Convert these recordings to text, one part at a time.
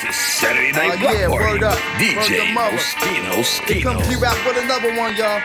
It's Saturday night uh, yeah, party. Word up. DJ Moschino, Skino. Come to you out with another one, y'all.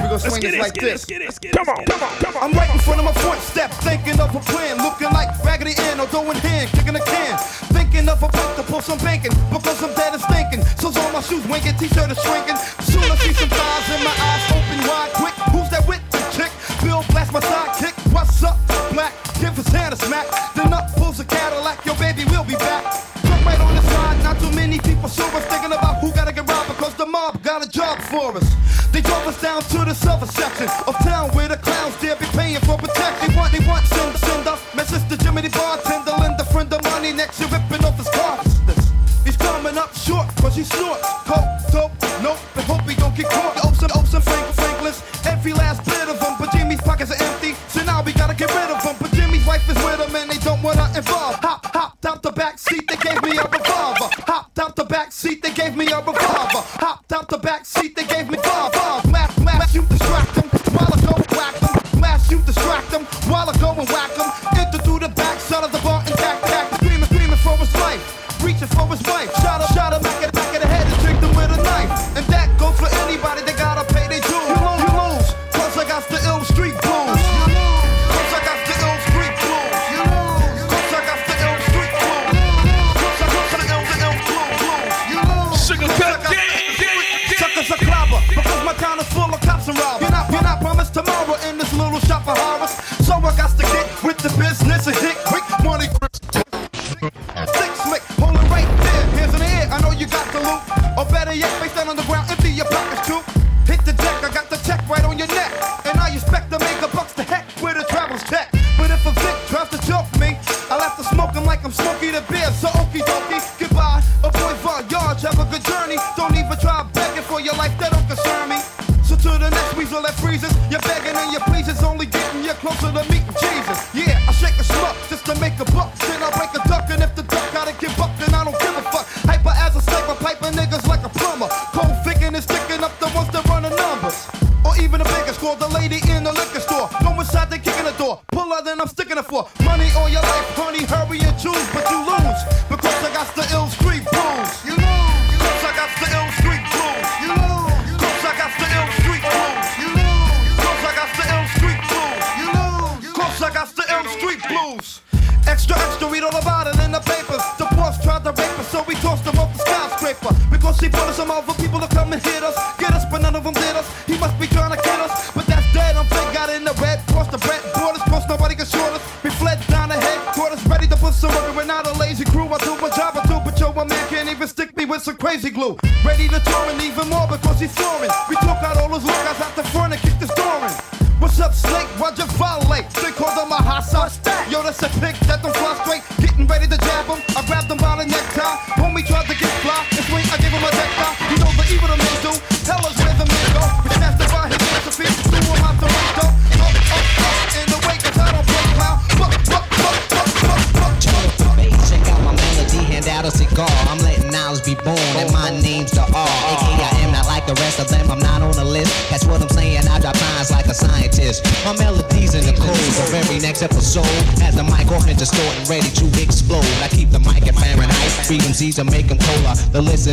We gonna swing it, like this. Come on, come on, come on. I'm right in front of my front step, thinking of a plan, looking like Raggedy Ann or doing hand, kicking a can. Thinking of a book to pull some banking, because I'm dead and stinking. So all my shoes winking, t-shirt is shrinking. Soon I see some thighs in my eyes open wide, quick. Who's that with the chick? Bill blast my sidekick. What's up, black? Give his hand a smack. Then up pulls a Cadillac. Your baby will be back right on the side. Not too many people saw us thinking about who gotta get robbed because the mob got a job for us. They drove us down to the southern section of town where the clowns dare be paying for protection. What they want, some cinder. My sister Jimmy the bartender, the friend of money next to ripping off his consciousness. He's coming up short cause he snorts. Coke, dope, nope, and hope he don't get caught. gave me a revolver. Hopped out the back seat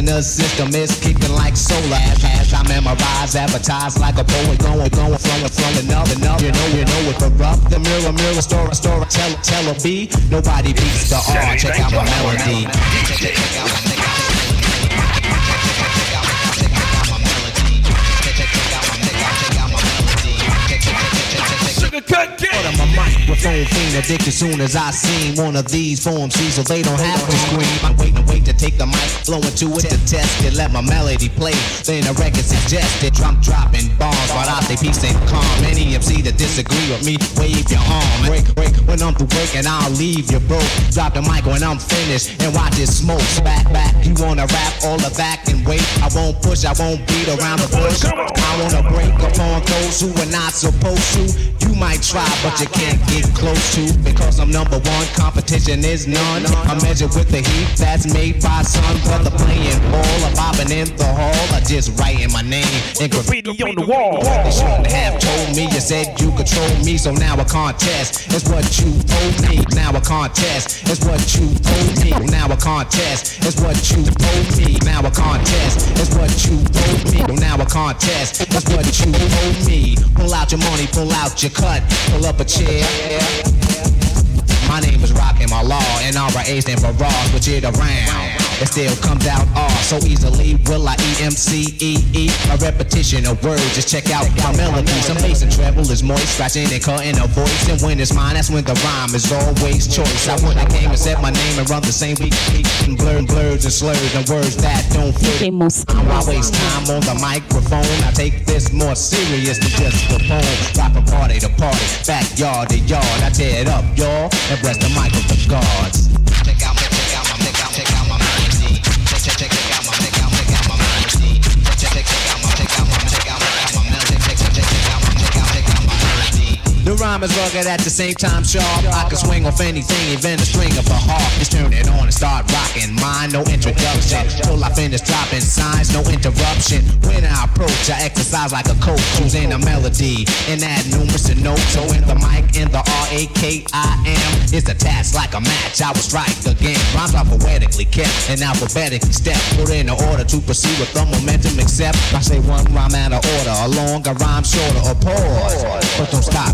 the system is kicking like solar. Ash, ash, I memorize, advertise like a poet. Going, going, flowing, flowing, up and up. You know, you know it. Corrupt the mirror, mirror, story, story, tell, tell a B. Nobody beats the R. Check out my melody. Check out my melody. cut game. Order my microphone fiend addicted. soon as I seen one of these form C's, so they don't have to scream. I'm waiting, wait to take the mic, blow into it to test it, let my melody play. Then the record suggested, I'm dropping bombs while I say peace and calm. Any MC that disagree with me, wave your arm. Break, break when I'm through break and I'll leave you broke. Drop the mic when I'm finished and watch it smoke. Back, back, you wanna rap all the back and wait. I won't push, I won't beat around the bush. I wanna break up on those who are not supposed to you might try, but you can't get close to because I'm number one. Competition is none. I measure with the heat that's made by sun. Brother playing ball or bobbing in the hall or just writing my name in Graffiti on the wall. They shouldn't have told me. You said you control me, so now a contest is what you owe me. Now a contest is what you owe me. Now a contest is what you owe me. Now a contest is what you owe me. Now a contest is what you owe me. Pull out your money, pull out your cut, pull up a chair. My name is Rakim Allah, and RA stand for Raw, switch it around. It still comes out R so easily. Will I E M C E E? A repetition of words, just check out my melody. Some bass and treble is moist, scratching and cutting a voice. And when it's mine, that's when the rhyme is always choice. I when I came and said my name and run the same beat, and blur blurs and slurs and words that don't fit. I waste time on the microphone. I take this more serious than just a poem. Rock from party to party, backyard to yard. I tear it up, y'all, and bless the mic with the guards. Check out, The rhyme is rugged at the same time sharp. I can swing off anything, even a string of a harp. Just turn it on and start rocking. Mine, no introduction. Till I finish dropping signs, no interruption. When I approach, I exercise like a coach, choosing a melody and add numerous notes. So in the mic, in the R A K I M is attached like a match. I will strike again. Rhymes are poetically kept and alphabetically stepped. Put in the order to proceed with the momentum. Except I say one rhyme out of order, a longer rhyme shorter, or pause. But don't stop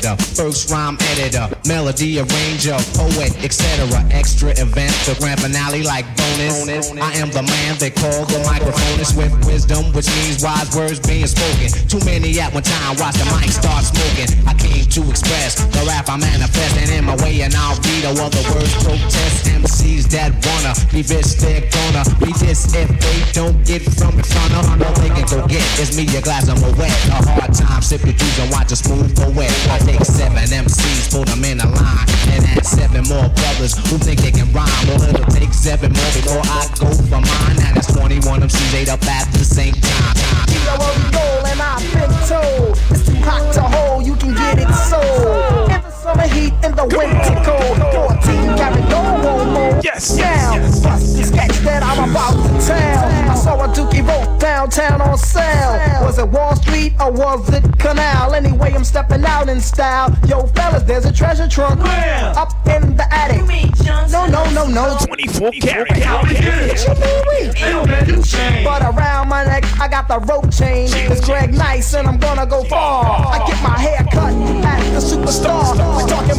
first rhyme editor, melody arranger, poet, etc. Extra event, the grand finale like bonus. I am the man they call the microphonist with wisdom, which means wise words being spoken. Too many at one time, watch the mic start smoking. I came to express the rap I manifest, and in my way, and I'll read all other words. Protest MCs that wanna be this, they're gonna be this if they don't get from the front of all they can go get is me a glass of my wet. A hard time, sip your juice and watch a smooth go wet. I take seven MCs, put them in a line, and add seven more brothers who think they can rhyme. Well, it'll take seven more before I go for mine. Now that's 21 MCs ate up at the same time. time. Yo, where we go, and I've been told it's too hot to hold. You can get it sold. In summer heat, in the winter cold. 14 carry no homo. Yes, yes, Down, yes. bust the sketch that I'm about to tell. I saw a dookie rope downtown on sale. Was it Wall Street or was it Canal? Anyway, I'm stepping out in style. Yo, fellas, there's a treasure trunk up in the attic. No, no, no, no. 24 karat. But around my neck, I got the rope chain. It's Greg Nice, and I'm gonna go far. I get my hair cut at the superstar.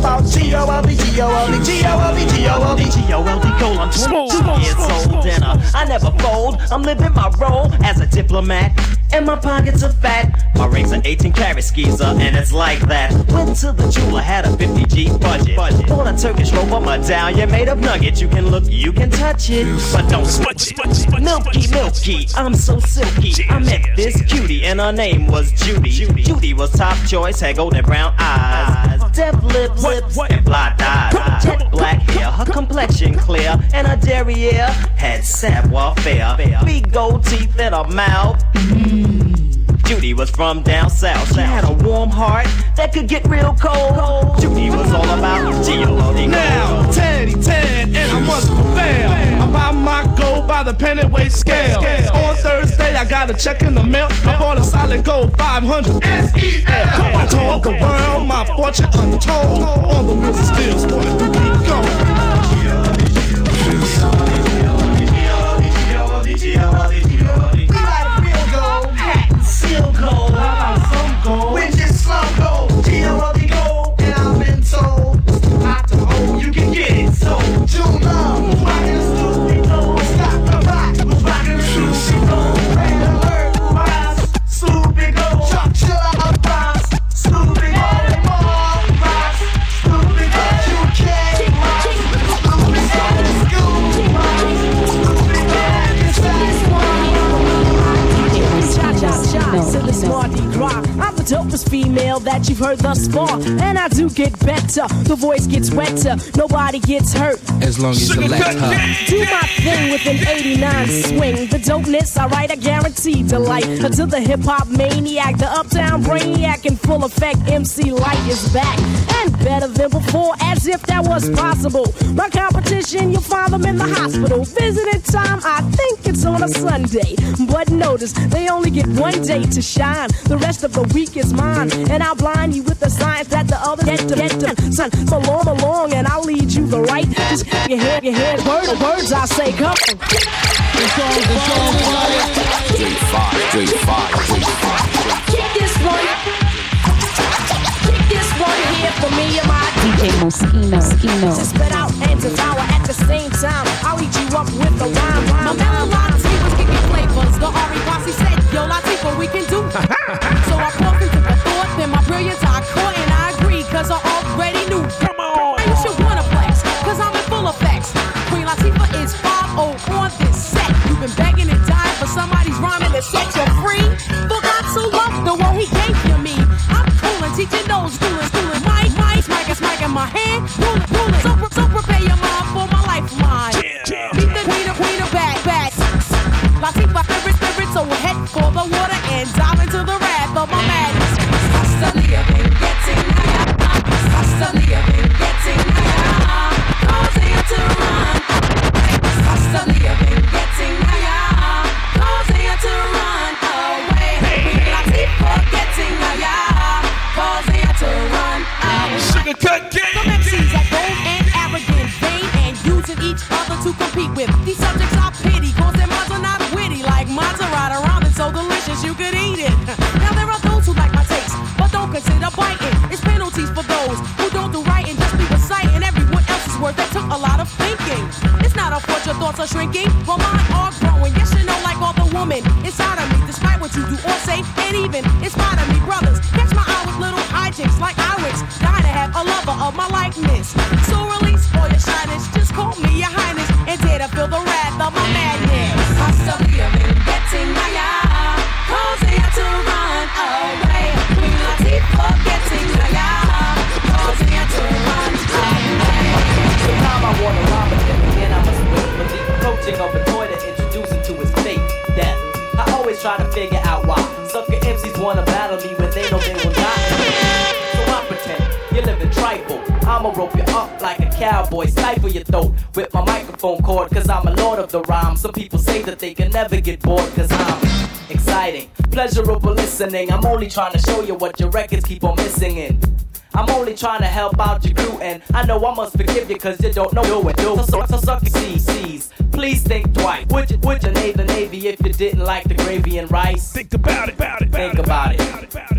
About G-O-L-D, G-O-L-D, G-O-L-D, G-O-L-D. G-O-L-D Smooth, 22 smooth, years old and I never fold. I'm living my role as a diplomat. And my pockets are fat. My rings are 18 karat skeezer, and it's like that. Went to the jeweler, had a 50G budget. Bought a Turkish rope, a medallion made of nuggets. You can look, you can touch it, but don't Smudge it, smudge it, smudge it. Milky, milky, I'm so silky. I met this cutie and her name was Judy. Judy was top choice, had golden brown eyes, uh-huh. deaf lips, What, what? and blonde eyes. Jet black hair, her complexion clear, and her derriere had savoir faire. Big gold teeth and a mouth. Mm. Judy was from down south. She had a warm heart that could get real cold. Judy was all about G-O-L-D. Now, Teddy Ted, and I must prevail. I buy my gold by the pennyweight scale. On Thursday, I got a check in the mail. I bought a solid gold 500 S-E-L. I told the world my fortune untold. On the wheels steel, started to most female that you've heard thus far. And I do get better, the voice gets wetter, nobody gets hurt. As long as you let her. Do my thing with an 89 swing. The dopeness, alright, I guarantee delight. Until the hip hop maniac, the uptown brainiac in full effect, MC Lyte is back. And better than before, as if that was possible. My competition, you'll find them in the hospital. Visiting time, I think it's on a Sunday. But notice, they only get one day to shine. The rest of the week is mine. And I'll blind you with the signs that the other get to get to. Son, along, along, and I'll lead you the right. Just your head, your head, word of words, I say, come on. It's all, it's Three, five, three, five, three, five. Kick this one. Kick this one here for me and my DJ Moschino, Moschino. to spit out and devour at the same time. I'll eat you up with the rhyme, rhyme, My mellow rhyme. Was kicking flavors. The Ari Posse said, Yo, Latifah, we can do. so I paused and I agreed, cause I Fault your thoughts are shrinking, but mine are growing. Yes, you know, like all the woman inside of me, despite what you do or say, and even in spite of me, brothers. Catch my eye with little hijinks like Iris. Dying to have a lover of my likeness. So release all your shyness, just call me your highness, and dare to feel the wrath of my madness. Hasta living, getting higher, causing you to run away. Queen Latifah, getting higher, causing you to run away. Sometimes I wanna rhyme, approaching of a toy to introduce his fate, death. I always try to figure out why sucker MCs wanna battle me when they know they will die. So I pretend you're living trifle. I'ma rope you up like a cowboy, stifle your throat with my microphone cord, cause I'm a lord of the rhyme. Some people say that they can never get bored, cause I'm exciting, pleasurable listening. I'm only trying to show you what your records keep on missing in. I'm only trying to help out your crew, and I know I must forgive you cause you don't know what do. So, so, so suck your CCs. Please think twice. Would you, would you name the Navy if you didn't like the gravy and rice? Think about it. About it. Think about it. About it. About it.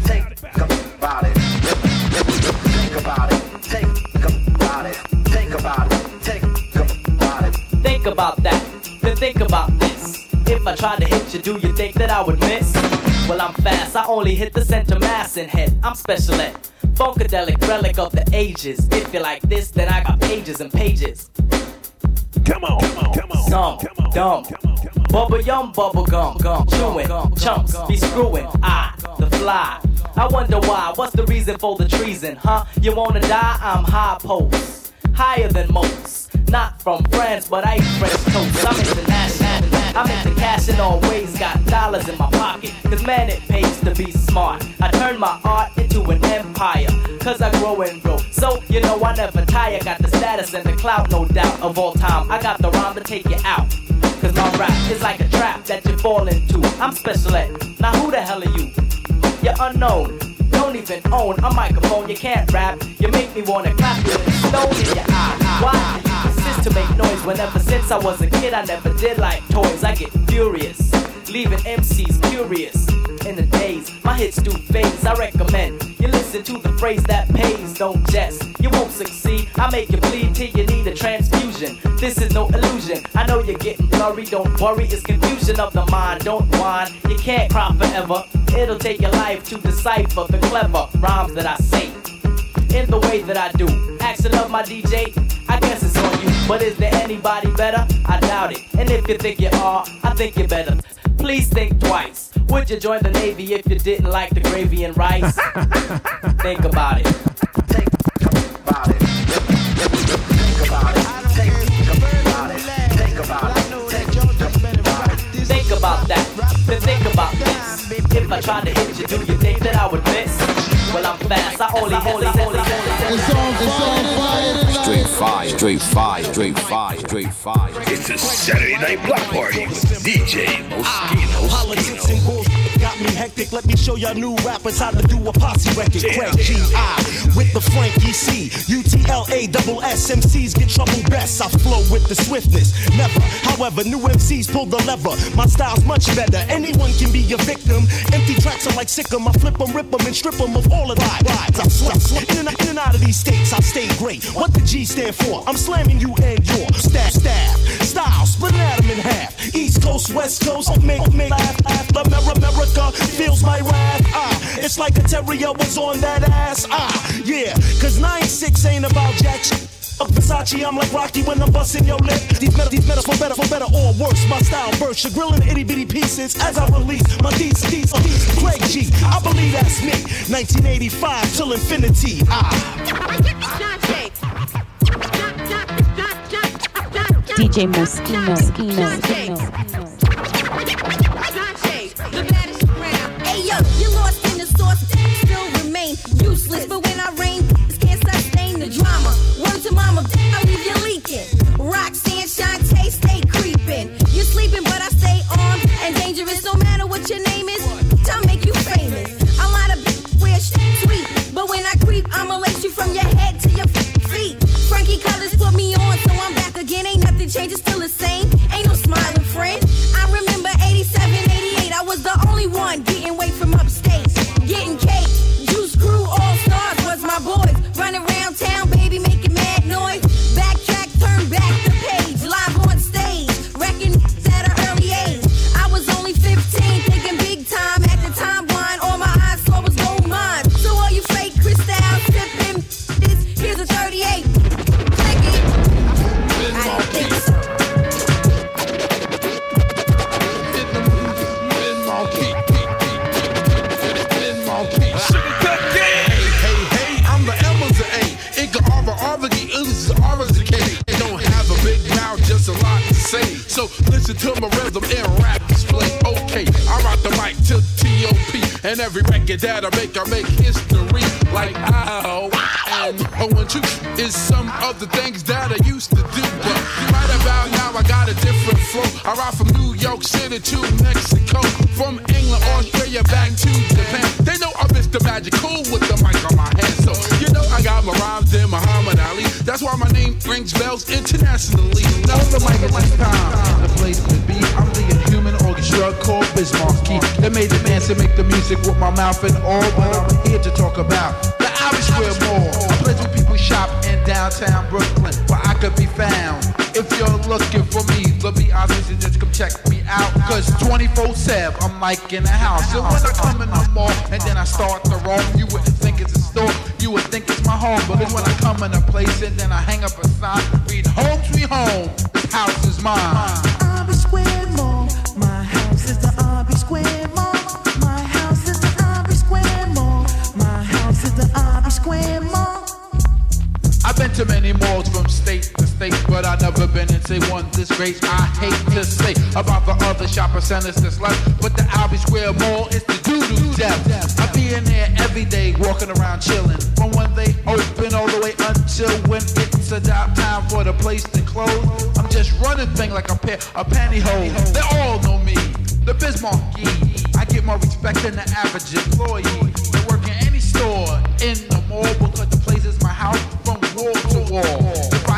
about it. Think about it. Think about it. Think about it. Think about it. Think about that. Then think about this. If I tried to hit you, do you think that I would miss? Well, I'm fast. I only hit the center mass and head. I'm special ed. Funkadelic relic of the ages. If you like this, then I got pages and pages. Come on. Come on. Come on. Some, Come on. dumb. Come on. Come on. Bubble yum, bubble gum, gum, chewing, gum, chumps, be screwing. I, the fly. I wonder why. What's the reason for the treason, huh? You wanna die? I'm high post, higher than most. Not from France, but I eat French toast. I'm international. I'm into cash and always got dollars in my pocket. Cause man, it pays to be smart. I turn my art into an empire. Cause I grow and grow. So, you know, I never tire. Got the status and the clout, no doubt, of all time. I got the rhyme to take you out. Cause my rap is like a trap that you fall into. I'm special ed. Now who the hell are you? You're unknown. Don't even own a microphone. You can't rap. You make me wanna clap you a stone in your eye. Why persist to make noise? Whenever since I was a kid, I never did like toys. I get furious, leaving MCs curious. In the days, my hits do phase. I recommend you listen to the phrase that pays. Don't jest. You won't succeed. I make you bleed till you need a transfusion. This is no illusion. I know you're getting blurry. Don't worry, it's confusion of the mind. Don't whine. You can't cry forever. It'll take your life to decipher the clever rhymes that I say in the way that I do. Action of my DJ, I guess it's on you. But is there anybody better? I doubt it. And if you think you are, I think you better. Please think twice. Would you join the Navy if you didn't like the gravy and rice? Think about it. Think about it. Think about it. Think about it. Think about it. Think about that. Then think about this. If I tried to hit you, do you think that I would miss? Well, I'm fast. I only, only, only, only. Straight fire, straight fire, straight fire, straight fire. It's a Saturday night block party with DJ Moschino. Ah, politics and bull got me hectic. Let me show y'all new rappers how to do a posse record. Craig G.I. with the Frankie C. UTLA double S MCs get trouble best. I flow with the swiftness. Never, however, new MCs pull the lever. My style's much better. Anyone can be a victim. Empty tracks are like sick'em. I flip 'em, rip 'em, and strip 'em of all of the rides. I slip, slip in, and out, in and out of these states. I stay great. What the G stand for? I'm slamming you and your staff, staff. Style, splitting atom in half. East Coast, West Coast, make, make laugh, laugh. Amer- America feels my wrath. Ah, it's like a terrier was on that ass. Ah, yeah, cause 9-6 ain't about jack shit. Up Versace, I'm like Rocky when I'm busting your lip. These metal, these metals for better, for better or worse. My style bursts, you're grilling itty bitty pieces as I release my these, these, these. Craig G, I believe that's me. 1985 till infinity. Ah. DJ Moschino. Moschino. Hey to my rhythm and rap display. Okay, I rock the mic to T.O.P. And every record that I make, I make history. Like ow, and oh, and two is some of the things that I used to do. But right about now, I got a different flow. I ride from New York City to Mexico, from England, Australia, back to Japan. They know I'm Mr. Magic, cool with the rings bells internationally. Now the mic is this time. The place to be. I'm the inhuman orchestra called Biz Markie. They made the dance and make the music with my mouth and all. But I'm here to talk about the Albee Square Mall. A place where people shop in downtown Brooklyn, where I could be found. If you're looking for me, the be honest and just come check me out. Cause 24 7, I'm like in the house. So when I come in the mall and then I start to roam, you wouldn't think it's a store, you would think it's my home. But it's when I come in a place and then I hang up a sign, read home sweet home, this house is mine. Albee Square Mall. My house is the Albee Square Mall. My house is the Albee Square Mall. My house is the Albee Square Mall. I've been to many malls from one this great. I hate to say about the other shopping centers that's left, but the Albee Square Mall is the doo-doo death. I be in there every day, walking around chilling, from when they open all the way until when it's a down time for the place to close. I'm just running thing like a pair of pantyhose. They all know me, the Biz Markie. I get more respect than the average employee. They work in any store in the mall because the place is my house from wall to wall.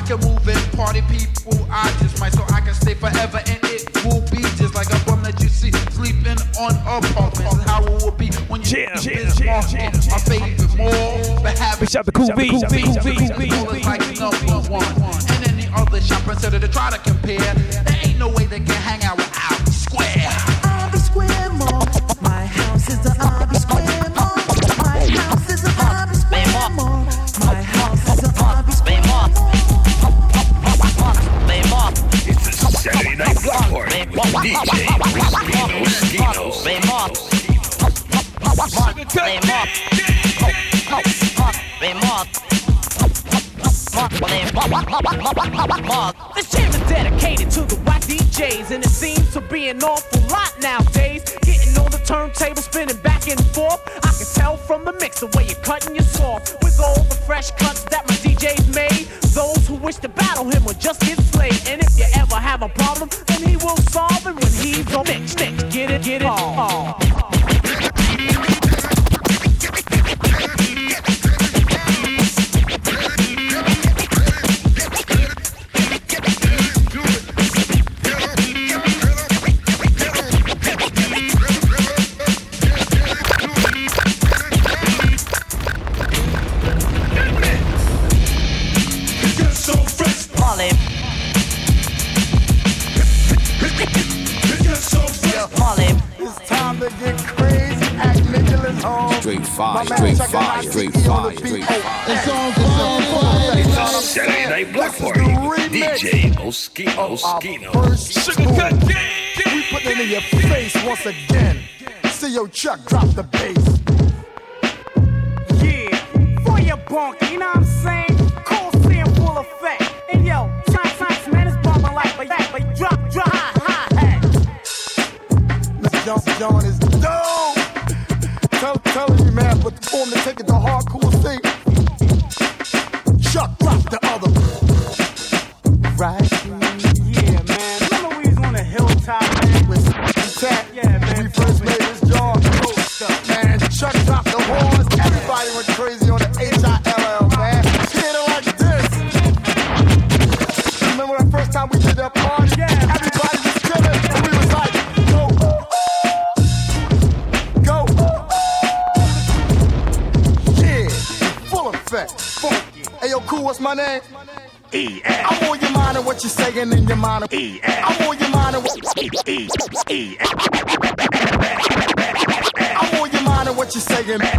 Can move in, party people, I just might so I can stay forever and it will be just like a bum that you see sleeping on apartments. Is how it will be when you Jam, yeah, jam, jam, jam, my favorite mall. But having shout to Cool B, Cool B, Cool B, Cool B. Mall is like number one. And any other shopping center to try to compare, This jam is dedicated to the white DJs, and it seems to be an awful lot nowadays. Getting on the turntable, spinning back and forth. I can tell from the mix the way you're cutting your soft with all the fresh cuts that my DJs made. Those who wish to battle him will just get slayed. And if you ever have a problem, mix. Mix, get it, get it. Oh. so Straight fire, straight fire, straight fire, straight fire. It's on fire. It's a Saturday Night Block Party. DJ Moschino. Moschino. We put it in your face once again. See your Chuck drop the bass. Yeah, for your bunk, you know what I'm saying? Cool seeing full effect. And yo, tight tights, man, it's bumping like but that, but drop, drop, high, high, hat. Mr. Johnson John is form to take it to hardcore. Mind and what you're saying in your mind. E. I'm on your mind and what. I'm on your mind and what you're saying.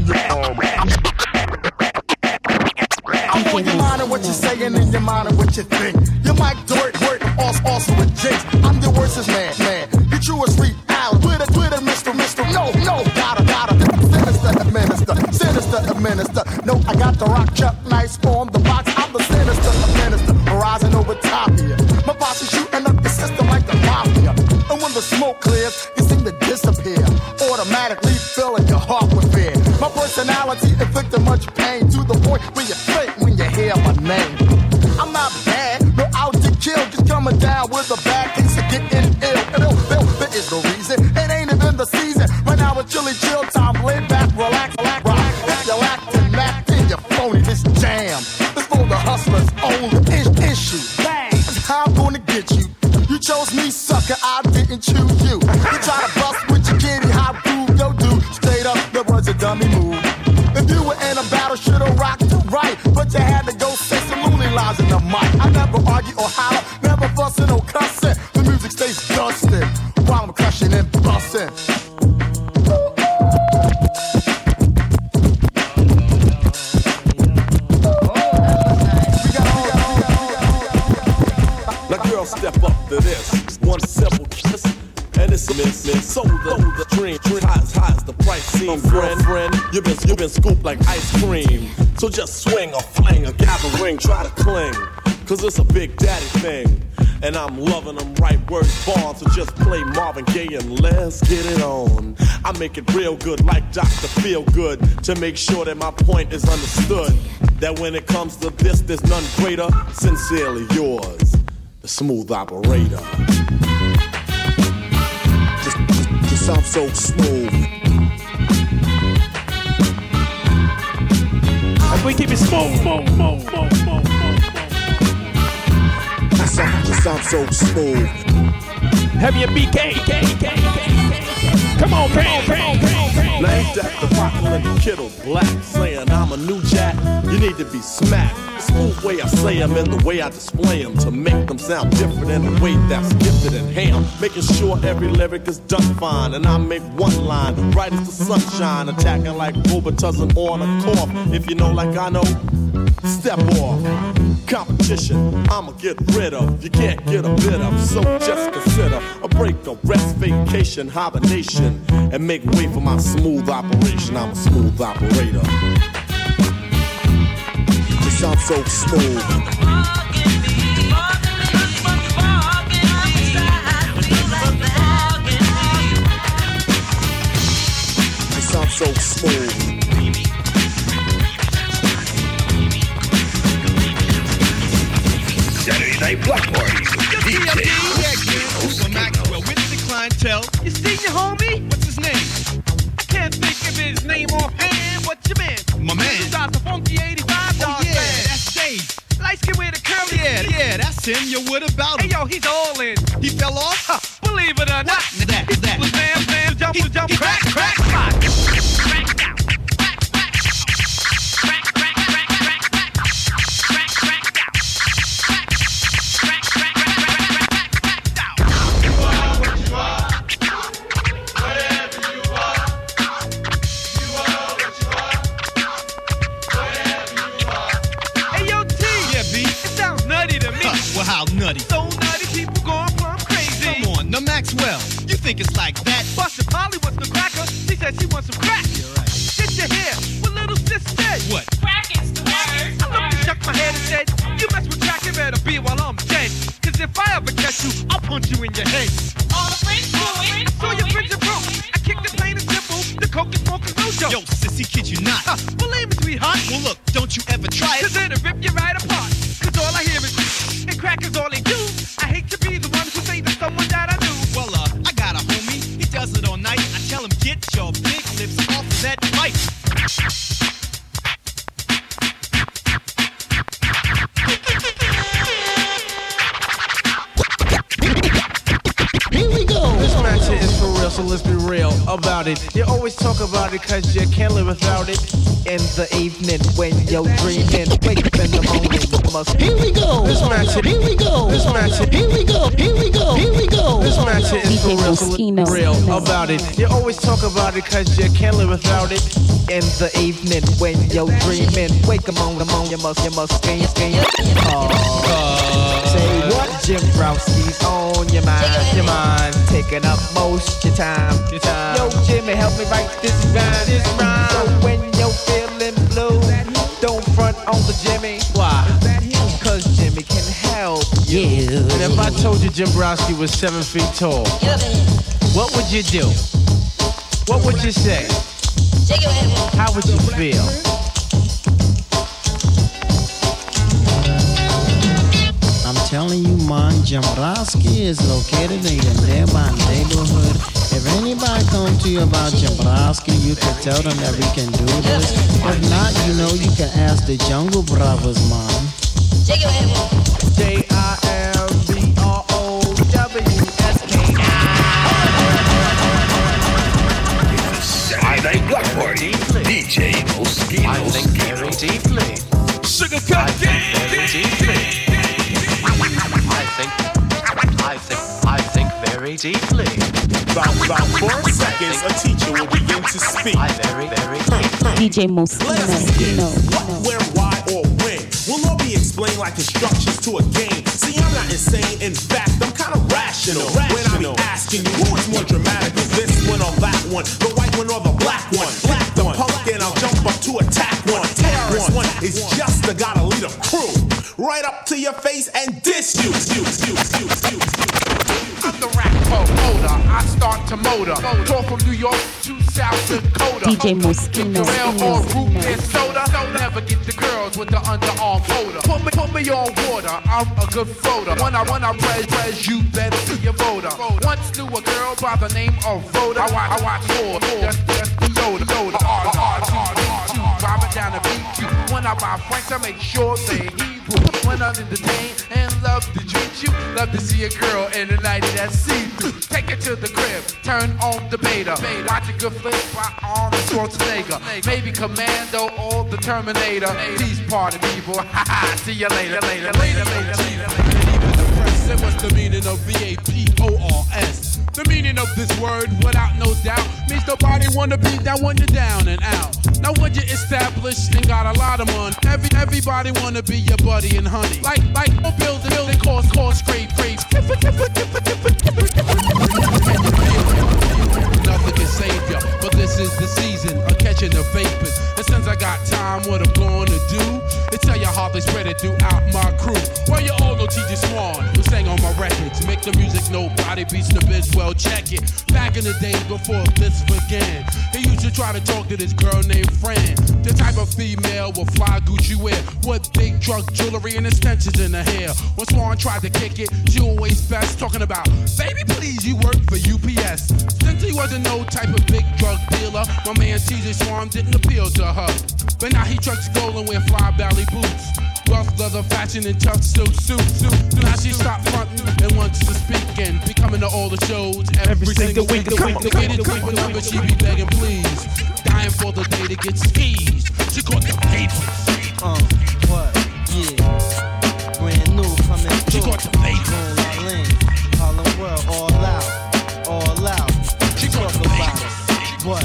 Make it real good like Dr. Feel Good to make sure that my point is understood. That when it comes to this, there's none greater. Sincerely yours, the smooth operator. Just, just, just sound so smooth. If we keep it smooth, smooth, smooth, smooth, smooth. Just sound, just sound so smooth. Heavy and BK, K, K, K, Come on, come on, come on, come on, come on. Now ain't Rockland Kittle Black saying I'm a new jack? You need to be smacked. The smooth way I say 'em and the way I display 'em to make them sound different in a way that's gifted and ham. Making sure every lyric is done fine and I make one line right as the sunshine, attacking like Robitussin on a cough. If you know like I know, step off. Competition, I'ma get rid of. You can't get a bit of. So just consider a break, a rest, vacation, hibernation, and make way for my smooth operation. I'm a smooth operator. This sounds so smooth. So smooth. Night Block Party. DJ Well, Maxwell, with the clientele. You seen your homie? What's his name? I can't think of his name offhand. What's your man? My man. He's out the funky 85 oh, yeah, that's Dave. Light skin with a curly Yeah, yeah, that's him. Yo, what about him? Hey, yo, he's all in. He fell off? Huh, believe it or not. That, that. Was bam, bam, jump, jump, crack, crack, crack. You think it's like that? Busted Polly was the cracker. She said she wants some crack. You're right. Did you hear what little sis said? What? Crack is the word. I looked and shook my head and said, you mess with crack, it better be while I'm dead. Cause if I ever catch you, I'll punch you in your head. All the friends do it. I saw your friends are broke. I kicked it plain and simple. The coke is smoking no joke. Yo, sissy, kid you not. Huh, believe me, sweetheart. Well, look, don't you ever try it. Cause it'll rip you right apart. Cause all I hear is, and crack is all they do. Real, so let's be real about it. You always talk about it cause you can't live without it. In the evening when you're dreaming, wake up in the morning, must. Here we go. This match here, here we go. This match here, here we go. Here we go. Here we go. This match here is for real, so let's be real about it. You always talk about it cause you can't live without it. In the evening when you're dreaming, wake up on the morning, you must, you must scream, scream. Oh. Say what? Jim Browski's on your mind, your mind, taking up most your time. Your time. Yo, Jimmy, help me write this rhyme, this rhyme. So when you're feeling blue, don't front on the Jimmy. Why? Cause Jimmy can help you. And if I told you Jimbrowski was seven feet tall, what would you do? What would you say? How would you feel? Telling you, man, Jimbrowski is located in your nearby neighborhood. If anybody comes to you about Jimbrowski, you can tell them that we can do this. If not, you know you can ask the Jungle Brothers, man. J I M B R O W S K Saturday Night Block Party. DJ Moschino. I think very deeply. Sugar cut very deeply. About, about four seconds, a teacher will begin to speak. I very, very DJ Moschino. What, where, why, or when will all be explained like instructions to a game. See, I'm not insane. In fact, I'm kind of rational. When I be asking you who is more dramatic, is this one or that one, the white one or the black one? Black the punk, and I'll jump up to attack one. Terrorist one is just the gotta lead a crew. Right up to your face and diss you. you, you, you, you, I'm the rap promoter. I start to motor. Talk from New York to South Dakota. DJ Moschino. Rail or root and. Don't never get the girls with the underarm holder. Put me, put me on water. I'm a good floater. When I when I press, press, you better be a voter. Once knew a girl by the name of Rhoda. I watch, I watch four. Just, just Yoda, Yoda. R, R, R, two, Robert down the BQ. When I buy Franks, I make sure they When I'm in the entertained and love to treat you, love to see a girl in the night that's see-through. Take it to the crib, turn on the beta. Watch a good flick by Arnold Schwarzenegger. Maybe Commando or the Terminator. Peace party people. Ha ha. See you later, later, later, later. later. Say what's the meaning of V-A-P-O-R-S? The meaning of this word, without no doubt, means nobody wanna be down when you're down and out. Now when you're established and got a lot of money, every everybody wanna be your buddy and honey. Like like no building building cause cause scrape scrape. Nothing can save ya, but this is the season of catching the vapors. And since I got time, what I'm gonna do how spread it throughout my crew. Well, you all know TJ Swan, who sang on my records. Make the music nobody beats the biz, well, check it. Back in the day before this began, he used to try to talk to this girl named Fran. The type of female with fly Gucci wear, with big drug jewelry and extensions in her hair. When Swan tried to kick it, she always best talking about, baby, please, you work for UPS. Since he wasn't no type of big drug dealer, my man TJ Swan didn't appeal to her. But now he trucks gold and wear fly belly boots. Rough leather fashion and tough silk suits. So now she stopped fronting and wants to speak and be coming to all the shows every, single week. The week to get it quick whenever she be begging please. Dying for the day to get squeezed. She caught the papers. Uh, what? Yeah. Brand new coming through. She caught the papers. Harlem World, all out, all out. She talk about it. What?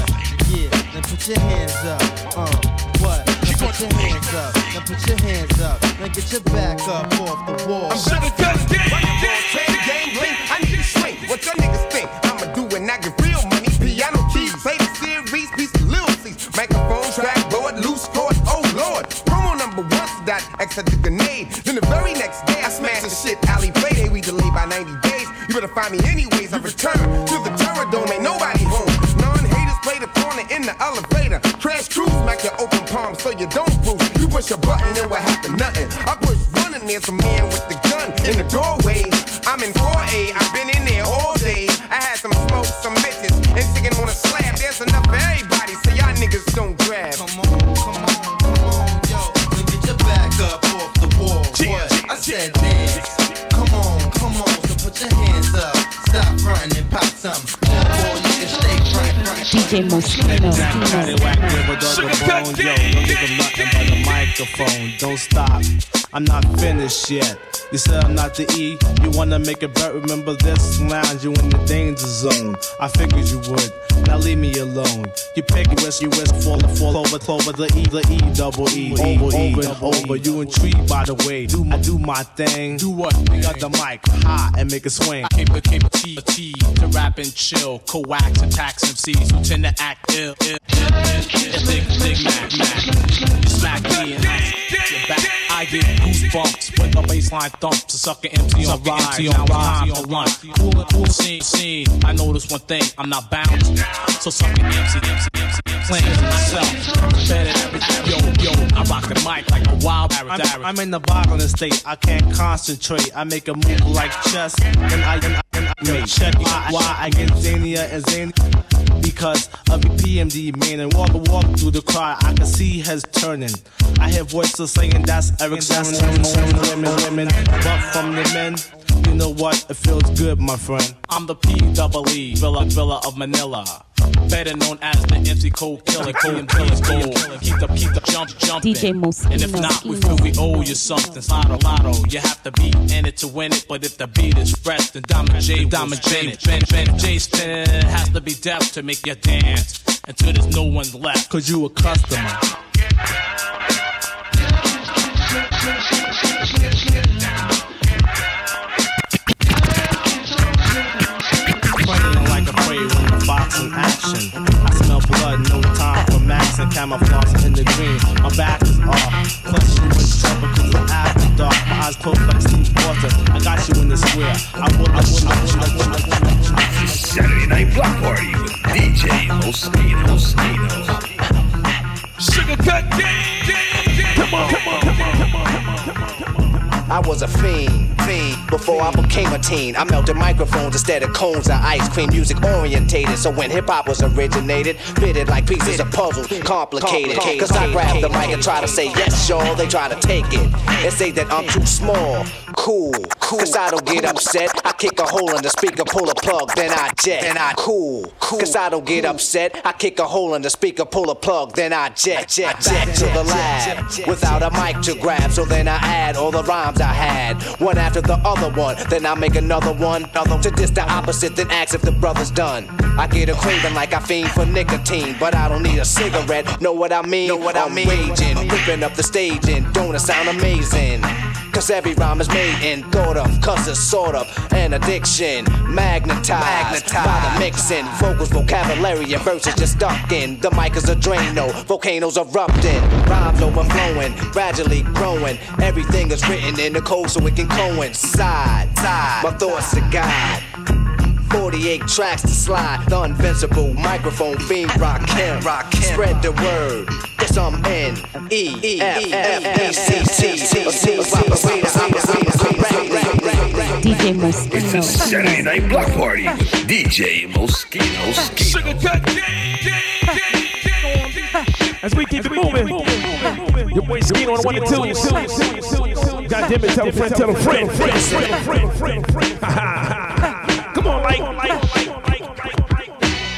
Yeah. Then put your hands up. Uh, what? Then put your hands up. Then put your hands up. Then get your back up off the wall. I'm sugar cut, game, game, bling. I need to swing. What your niggas think? I'ma do when I get real money. Piano keys, play the series, piece of little seats. Microphone track, blow it, loose chord. Oh lord. Promo number one, dot X at the grenade. Then the very next day, I smash the shit. Alley playday, we delay by 90 days. You better find me anyways. I return to the terror dome. Ain't nobody home. Non-haters play the corner in the elevator. Crash cruise, smack your open palm so you don't bruise. Push a button and what happen? Nothing. I push one and there's a man with the gun in the doorway. I'm in 4A, DJ Moschino. Sugar yo, don't give him nothing but a microphone. Don't stop. I'm not finished yet. You said I'm not the E. You wanna make it better? Remember this lounge, you in the danger zone. I figured you would. Now leave me alone. You pick risk, you risk fall fall over, clover the E, the E, double E, over, over and over. You intrigued by the way. Do I do my thing? Do what? We got the mic hot and make it swing. I came, came T, T to rap and chill, coax attacks MCs who tend to act ill. ill, ill, ill, ill. Dig, dig, Mac, Mac. You smack me and I your back. I get goosebumps when the bassline thumps. A sucker MC on ride. MC on ride. on run. Cool, cool scene, scene. I notice one thing. I'm not bound. So sucker MC, MC, MC. Playing myself. Better every yo, yo. I rock the mic like a wild I'm, I'm in the violent state. I can't concentrate. I make a move like chess, and I and I, and I make check why, why I get zanier and zanier. Because of the PMD man and walk walk through the crowd, I can see heads turning. I hear voices saying that's Eric that's women, women, but from the men. You know what? It feels good, my friend. I'm the P double E, Villa Villa of Manila. Better known as the MC Cold Killer, Cold Killer, Gold. Keep the keep the jump jumping. DJ Moschino. And if not, we feel we owe you something. Lotto, lotto, you have to be in it to win it. But if the beat is fresh, then Diamond J, Diamond J, Ben, Ben, J spin has to be deaf to make you dance until there's no one left. Cause you a customer. Action. I smell blood, no time for max and camouflage in the green. My back is off. Plus you in trouble cause it's after dark. My eyes closed like Steve Porter. I got you in the square. I will, I will, I will, I will, I will. Saturday Night Block Party with DJ Moschino. Moschino. Sugar cut Come on, come on, come on, come on. I was a fiend, fiend before I became a teen. I melted microphones instead of cones of ice cream. Music orientated, so when hip hop was originated, fitted like pieces of puzzle, complicated. Cause I grab the mic and try to say yes, y'all. They try to take it and say that I'm too small. cool. Cool. Cause I don't get upset. I kick a hole in the speaker, pull a plug, then I jet. Then I cool. Cause I don't get upset. I kick a hole in the speaker, pull a plug, then I jet. Jet, jet to the lab without a mic to grab. So then I add all the rhymes I had, one after the other one. Then I make another one to diss the opposite, then ask if the brother's done. I get a craving like I fiend for nicotine, but I don't need a cigarette. Know what I mean? Know what I mean? Raging, ripping up the stage, and don't it sound amazing? Cause every rhyme is made in thought of, cause it's sort of an addiction. Magnetized, by the mixing. Vocals, vocabulary, and verses just stuck in. The mic is a Drano, volcanoes erupting. Rhymes overflowing, gradually growing. Everything is written in the code so it can coincide. My thoughts are God. 48 tracks to slide. The invincible microphone fiend Rakim. Spread the word. It's um N E E F F E C C C C DJ Moschino. It's a Saturday Night Block Party with DJ Moschino. As we keep it moving, your boy Skeen on one and two. God damn it, tell a friend, tell a friend, friend, friend, friend, friend, friend. Come on, Mike.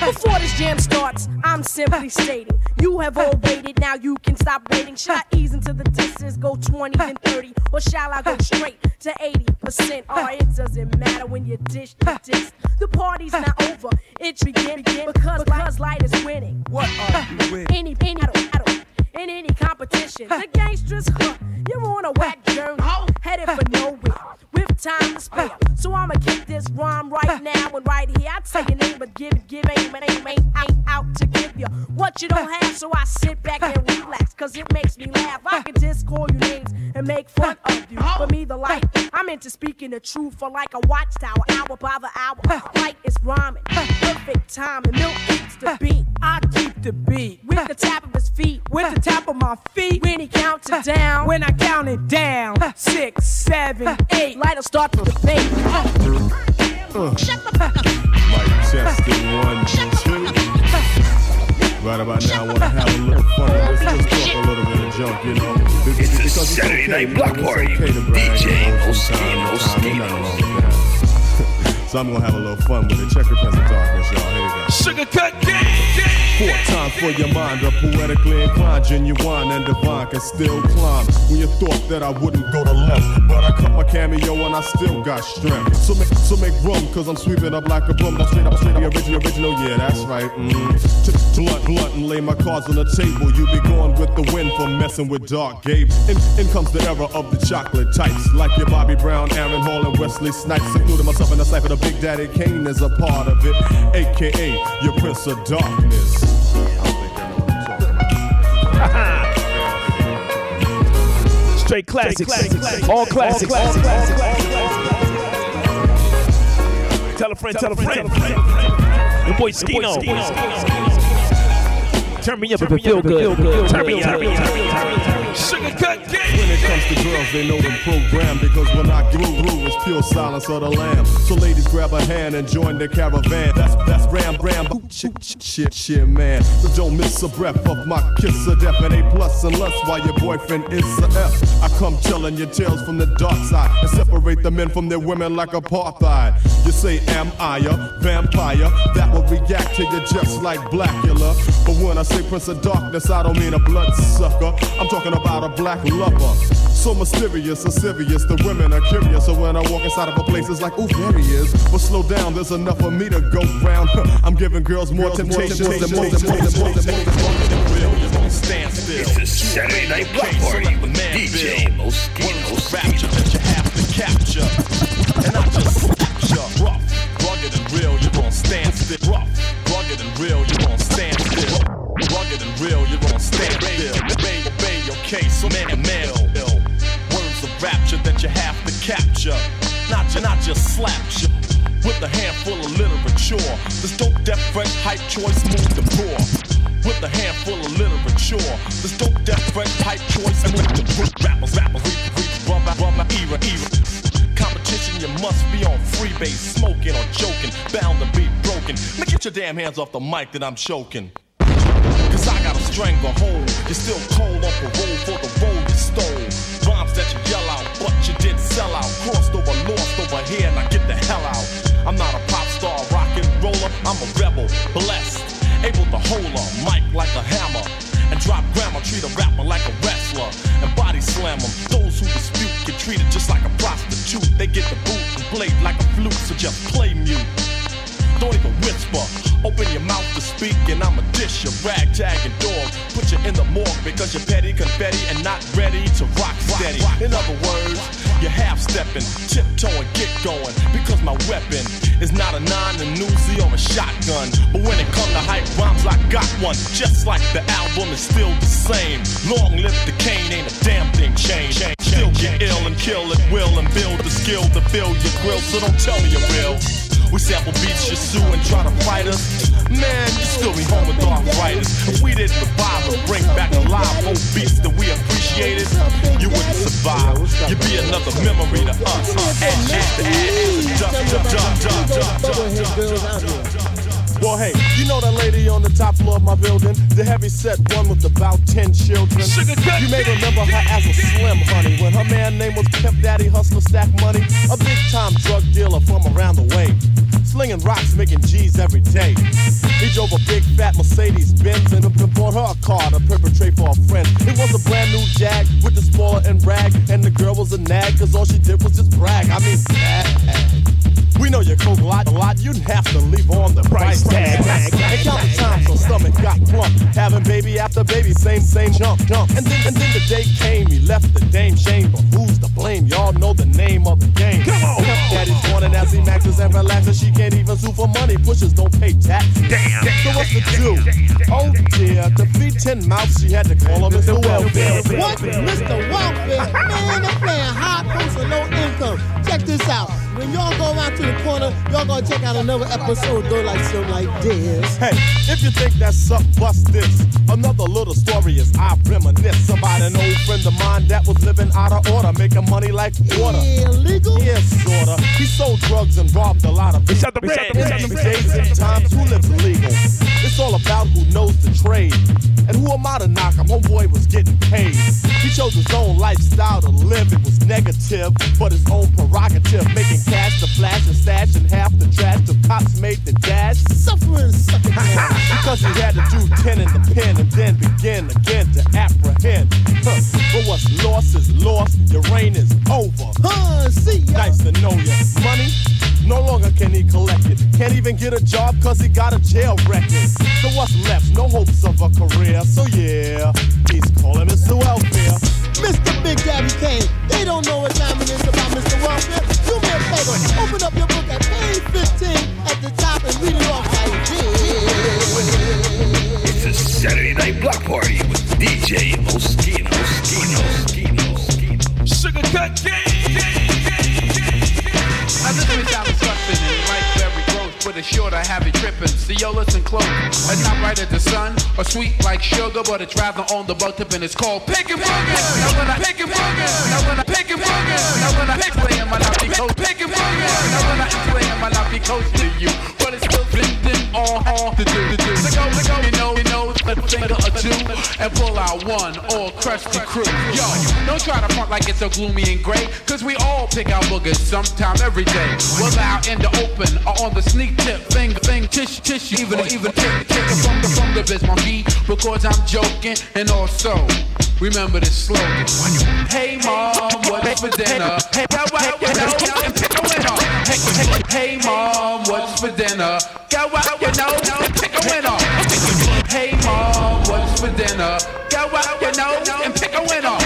Before this jam starts, I'm simply stating you have all waited, now you can stop waiting. Should I ease into the distance, go 20 and 30, or shall I go straight to 80%? Oh, it doesn't matter when you dish the disc. The party's not over, it begin, begin because, because Lyte is winning. What are you with? Any, any, I don't, I don't, in any competition. The gangsters, huh, you're on a whack journey, headed for nowhere. With time to spare, so I'ma kick this rhyme right now and right here. I take your name, but give it, give aim, and aim, ain't, ain't out to give you what you don't have. So I sit back and relax, cause it makes me laugh. I can just call you names and make fun of you. For me, the light, I'm into speaking the truth for like a watchtower, hour by the hour. Lyte is rhyming, perfect time, and milk keeps the beat. I keep the beat. With the tap of his feet, with the tap of my feet. When he counts it down, when I count it down, six, seven, eight. Lyte will start to debate. Shut the fuck up. Mic testing one, two. Right about now, I want to have a little fun. Let's just talk a little bit of junk, you know. Be- It's a because it's Saturday okay, Night Block Party okay to with DJ you know, Moschino, sometimes, time, ain't Moschino. nothing wrong with that. So I'm gonna have a little fun with it. Check your pencil darkness, y'all. Here we go. Sugar cut Four times for your mind, a poetically inclined, genuine and divine can still climb. When you thought that I wouldn't go to left, but I cut my cameo and I still got strength. So make, so make room, cause I'm sweeping up like a broom. That's straight up, straight the original, original, yeah, that's right. Mm. To blunt, blunt, and lay my cards on the table. You be going with the wind for messing with Dark Gabe. In, in comes the era of the chocolate types, like your Bobby Brown, Aaron Hall, and Wesley Snipes. Including myself in the cipher, the Big Daddy Kane is a part of it, aka your Prince of Darkness. Straight classics. All classics. Tell a friend, tell a friend. Your boy Skino. Turn me up if it feel good. Turn me up. Sugar cut When it comes to girls, they know them programmed because when I through, through, it's pure silence of the lamb. So ladies, grab a hand and join the caravan. That's that's Ram Ram. Shit, shit, shit, man. So don't miss a breath of my kiss of death and A plus unless while your boyfriend is a F. I come telling you tales from the dark side and separate the men from their women like apartheid. You say, Am I a vampire? That will react to you just like Blacula. But when I say Prince of Darkness, I don't mean a bloodsucker. I'm talking about a black lover. So mysterious and serious, the women are curious. So when I walk inside of a place, it's like, ooh, there he is. But slow down, there's enough for me to go round. I'm giving girls more temptations than most, more than most, more than most. Stand still. It's a Saturday Night Block Party with DJ Moschino. rapture that you have to capture. And I just capture. Rough, rugged and real, you're gonna stand still. Rough, rugged and real, you're gonna stand still. Rugged and real, you're gonna stand still. So man and. Words of rapture that you have to capture. Not, ju- not just slap you. With a handful of literature. This dope, deaf, fresh, hype choice, move the poor. With a handful of literature. This dope, deaf, fresh, hype choice, move the poor. Rappers, rappers, reap, reap, rubber, rubber, era, era. Competition, you must be on freebase, smoking or joking, bound to be broken. Now get your damn hands off the mic that I'm choking. Cause I got a stranglehold. You're still cold off a roll for the road you stole. Rhymes that you yell out, but you did sell out. Crossed over, lost over here, and I get the hell out. I'm not a pop star, rock and roller. I'm a rebel, blessed, able to hold a mic like a hammer. And drop grammar, treat a rapper like a wrestler. And body slam them. Those who dispute get treated just like a prostitute. They get the boot and blade like a flute, so just play mute. Don't even whisper. Open your mouth to speak, and I'ma dish your ragtag and dog. Put you in the morgue because you're petty, confetti, and not ready to rock steady. In other words, you're half stepping, tiptoeing, get going. Because my weapon is not a nine, a Uzi, or a shotgun. But when it come to hype rhymes, I got one. Just like the album is still the same. Long live the Kane, ain't a damn thing changed. Still get ill and kill at will and build the skill to fill your grill. So don't tell me you will. We sample beats, you sue and try to fight us. Man, you still be home with arthritis. If we didn't revive and bring back alive old beats that we appreciated, you wouldn't survive. You'd be another memory to us. Ash, ash, ash, dust, dust, dust, dust, dust, dust. Well, hey, you know that lady on the top floor of my building? The heavy set one with about 10 children. You may remember her as a slim honey when her man name was Pimp Daddy Hustler Stack Money, a big time drug dealer from around the way. Slinging rocks, making G's every day. He drove a big fat Mercedes Benz and bought her a car to perpetrate for a friend. It was a brand new Jag with the spoiler and rag, and the girl was a nag, cause all she did was just brag. I mean, brag. We know you coke a lot, a lot. You'd have to leave on the price tag. And count the times her stomach got plump. Having baby after baby, same, same jump, jump. And then, and then the day came, he left the dame shame. But who's to blame? Y'all know the name of the game. Come on! Daddy's wanting as he maxes and relaxes. She can't even sue for money. Pushers don't pay taxes. Damn. So what's the do? Oh dear, to feed ten mouths, she had to call him Mr. Welfare. What? Mr. Welfare? Man, they're playing high post and low income. Check this out. When y'all go around to the corner, y'all gonna check out another episode, go like something like this. Hey, if you think that's something, bust this. Another little story is I reminisce about an old friend of mine that was living out of order, making money like water. Illegal? Yes, sorta. He sold drugs and robbed a lot of people. The red, it's at the In days and times, who lives illegal? It's all about who knows the trade. And who am I to knock him? Homeboy was getting paid. He chose his own lifestyle to live. It was negative, but his own prerogative. Making cash to flash and stash and half the trash the cops made the dash. Suffering, sucking Because he had to do 10 in the pen and then begin again to apprehend. Huh. But what's lost is lost. Your reign is over. Huh, see ya. Nice to know ya. Money? No longer can he collect it. Can't even get a job cause he got a jail record. So what's left? No hopes of a career. So yeah, he's calling Mr. Welfare. Mr. Big Daddy Kane, they don't know what time it is about Mr. Welfare. Do me a favor, open up your book at page 15 at the top and read it off like this. It's a Saturday Night Block Party with DJ Moschino. Moschino. Moschino. Moschino. Sugar cut Now this may sound disgusting and like very a sure to have it tripping. Yo, listen close. It's not right as the sun or sweet like sugar, but it's rather on the butt tip and it's called pickin' booger. Now when I pickin' booger, now when I pickin' booger, now when I pick playin' my life, be close. Pickin' booger, now when I play in my life, be close to you, but it's still all hard to do. To do. So go, so go, you know, you know, a finger or two and pull out one all crusty crew. Yo, don't try to front like it's so gloomy and gray, cause we all pick out boogers sometime every day. Whether out in the open or on the sneak tip, finger, thing, tish, tissue, even, even tick, tick from the, from the Biz Markie, because I'm joking, and also, remember this slogan. Hey mom, what's for dinner? Hey, wow, wow, you know, and pick a winner. Hey, hey, hey mom, what's for dinner? You know, and pick a winner. Hey mom, what's for dinner? Go out, you know, and pick a winner.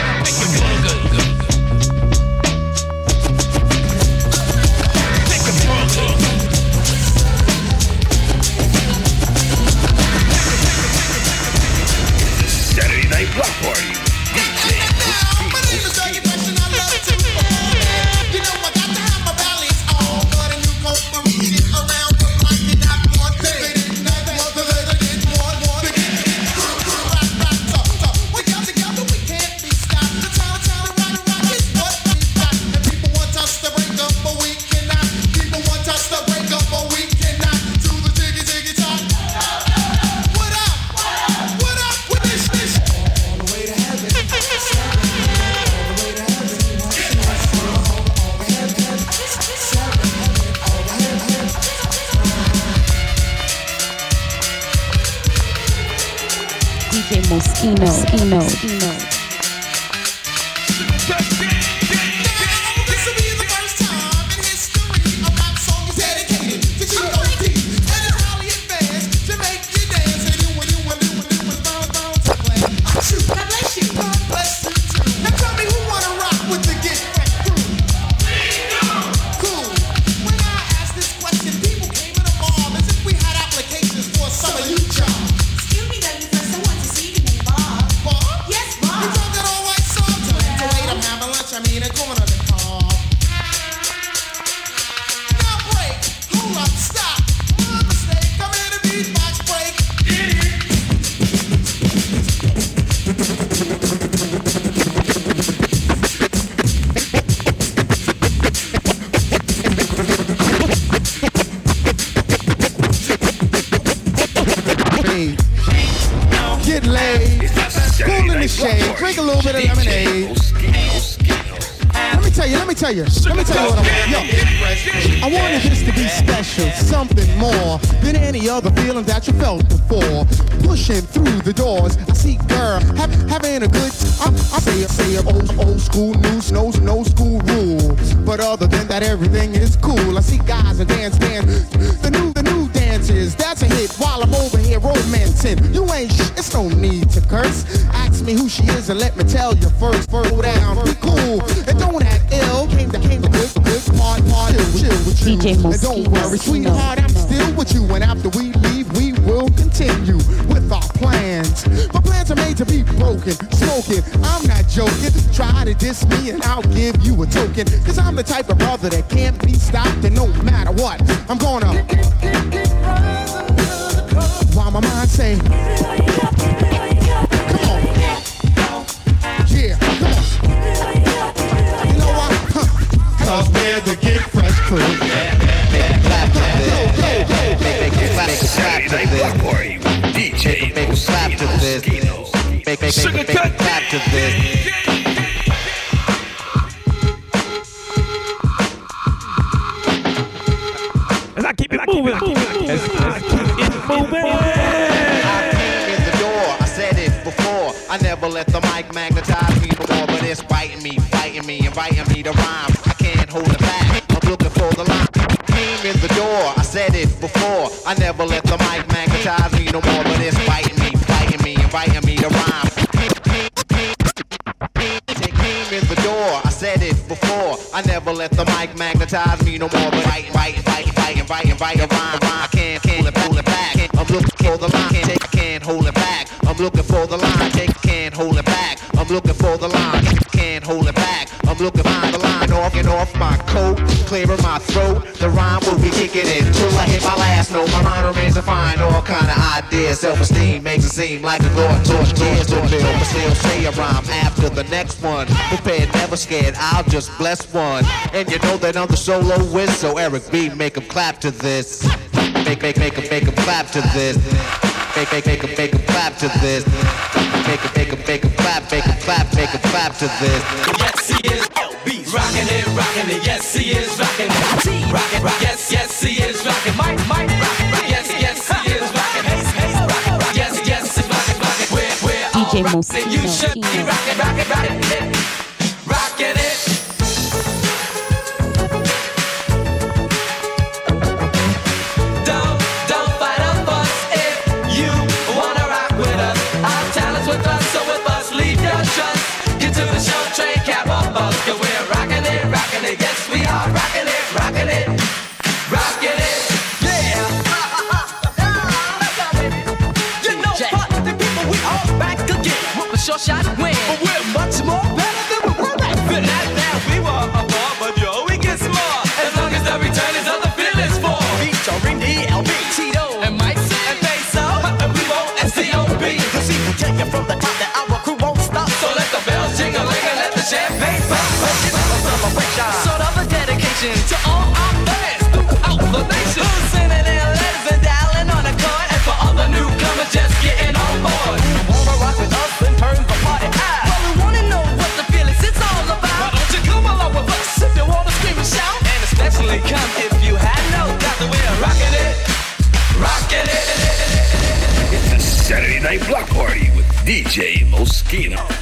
to the next one. Prepared, never scared, I'll just bless one. And you know that I'm the soloist, so Eric B, make him clap to this. Make, make, make him, make him clap to this. Make, make, make him, make him clap to this. Make him, make him, make him clap, make him clap, make him clap to this. Yes, he is LB, rocking it, rocking it. Yes, he is rocking it. Rocking, rock, yes, yes, he is rocking. Mike, Mike, You should be rockin', rockin', rockin' it. esquina.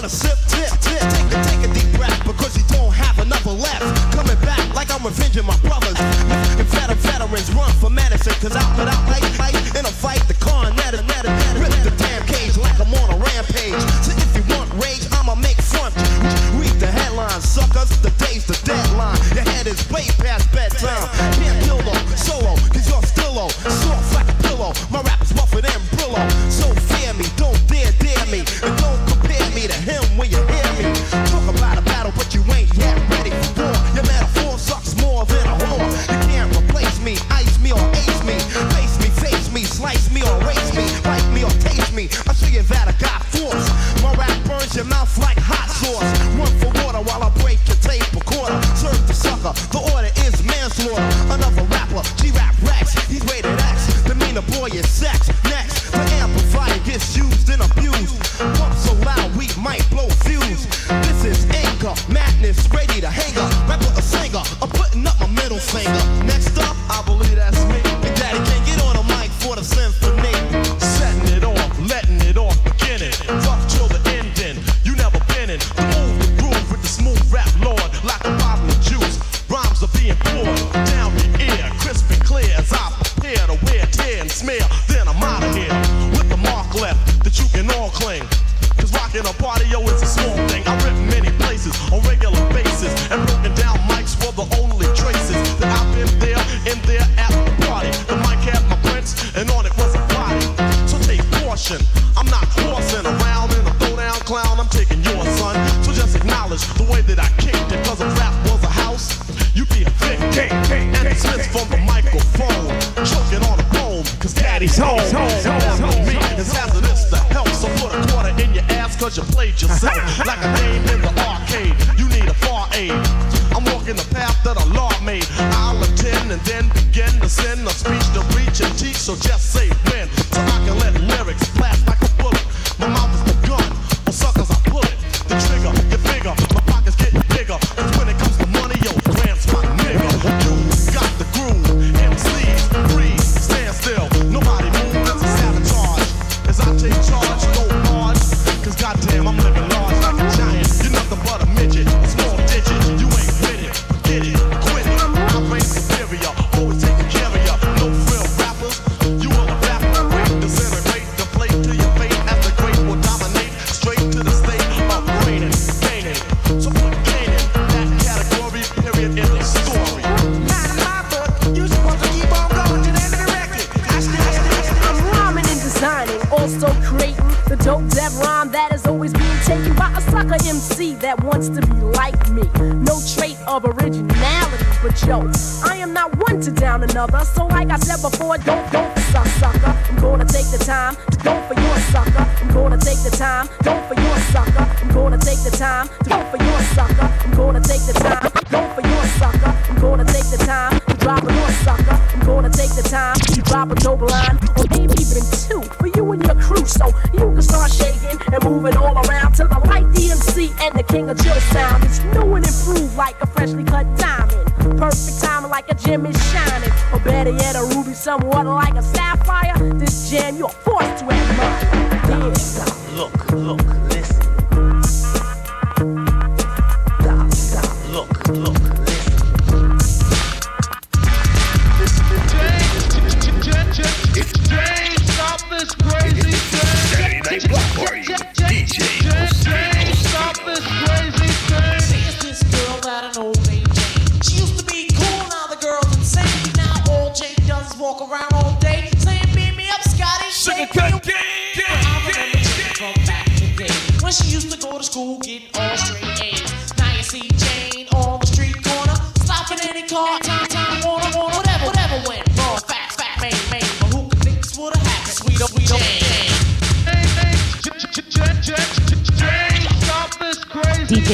Wanna sip,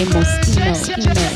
crazy DJ Moschino.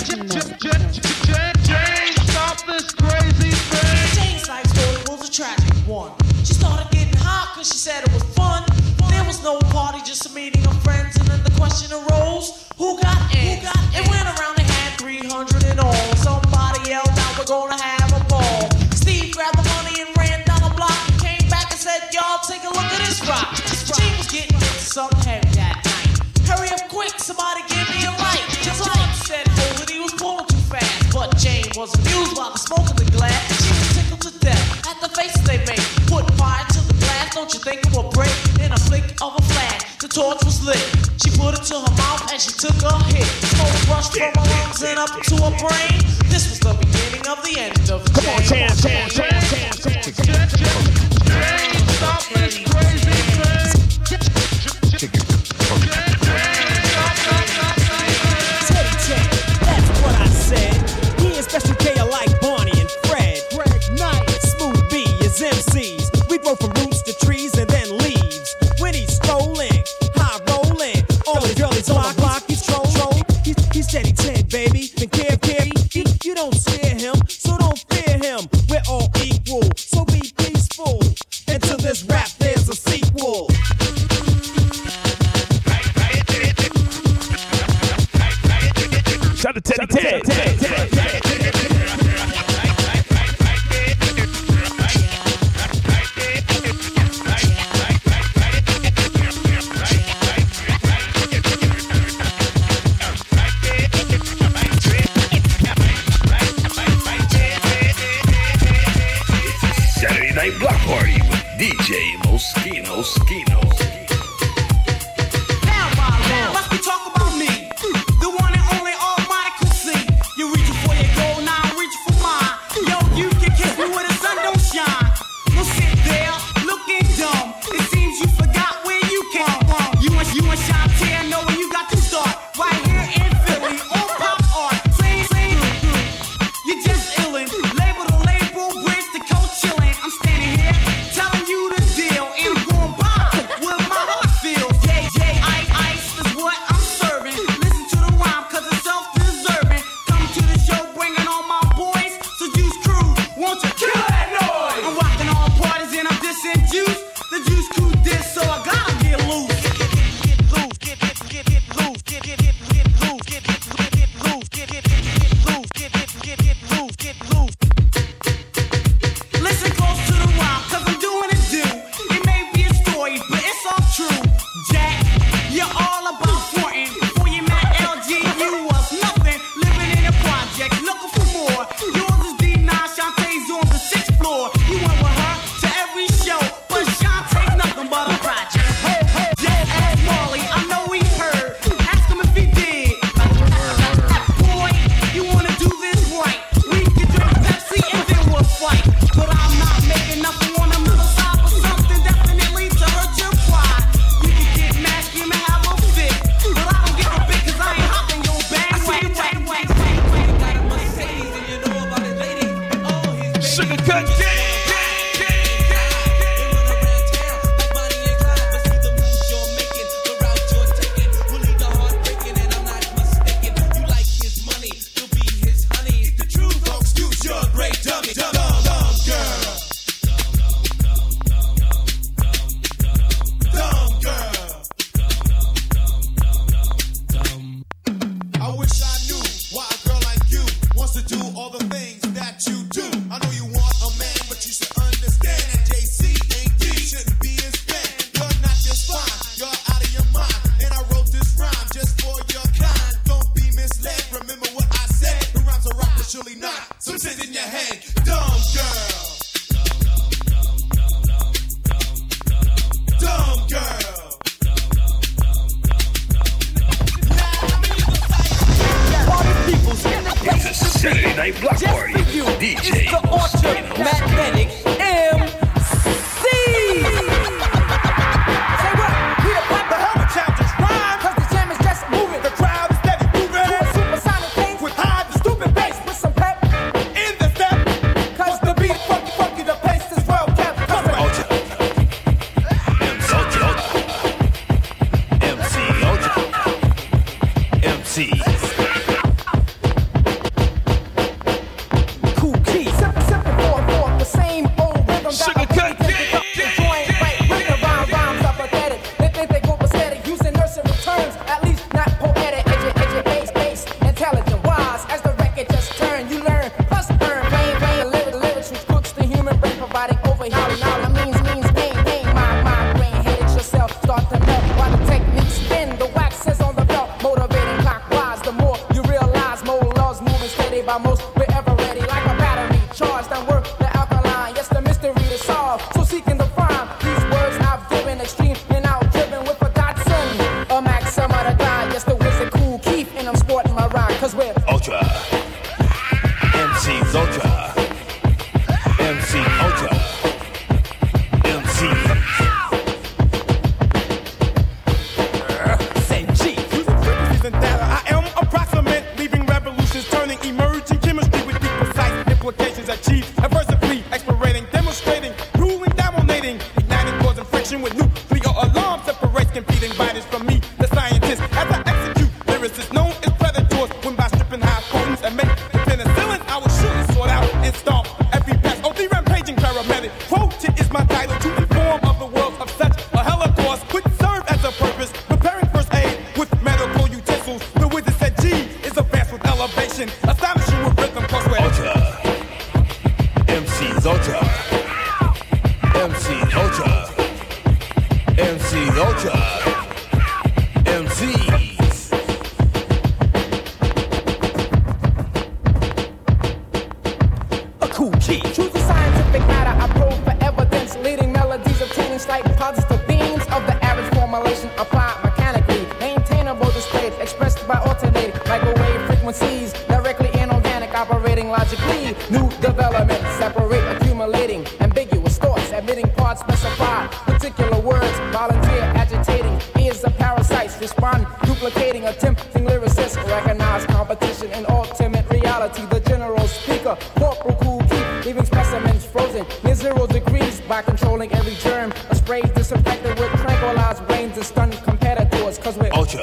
leaving specimens frozen near zero degrees by controlling every germ. A spray disinfected with tranquilized brains and stunned competitors, cause we're ultra.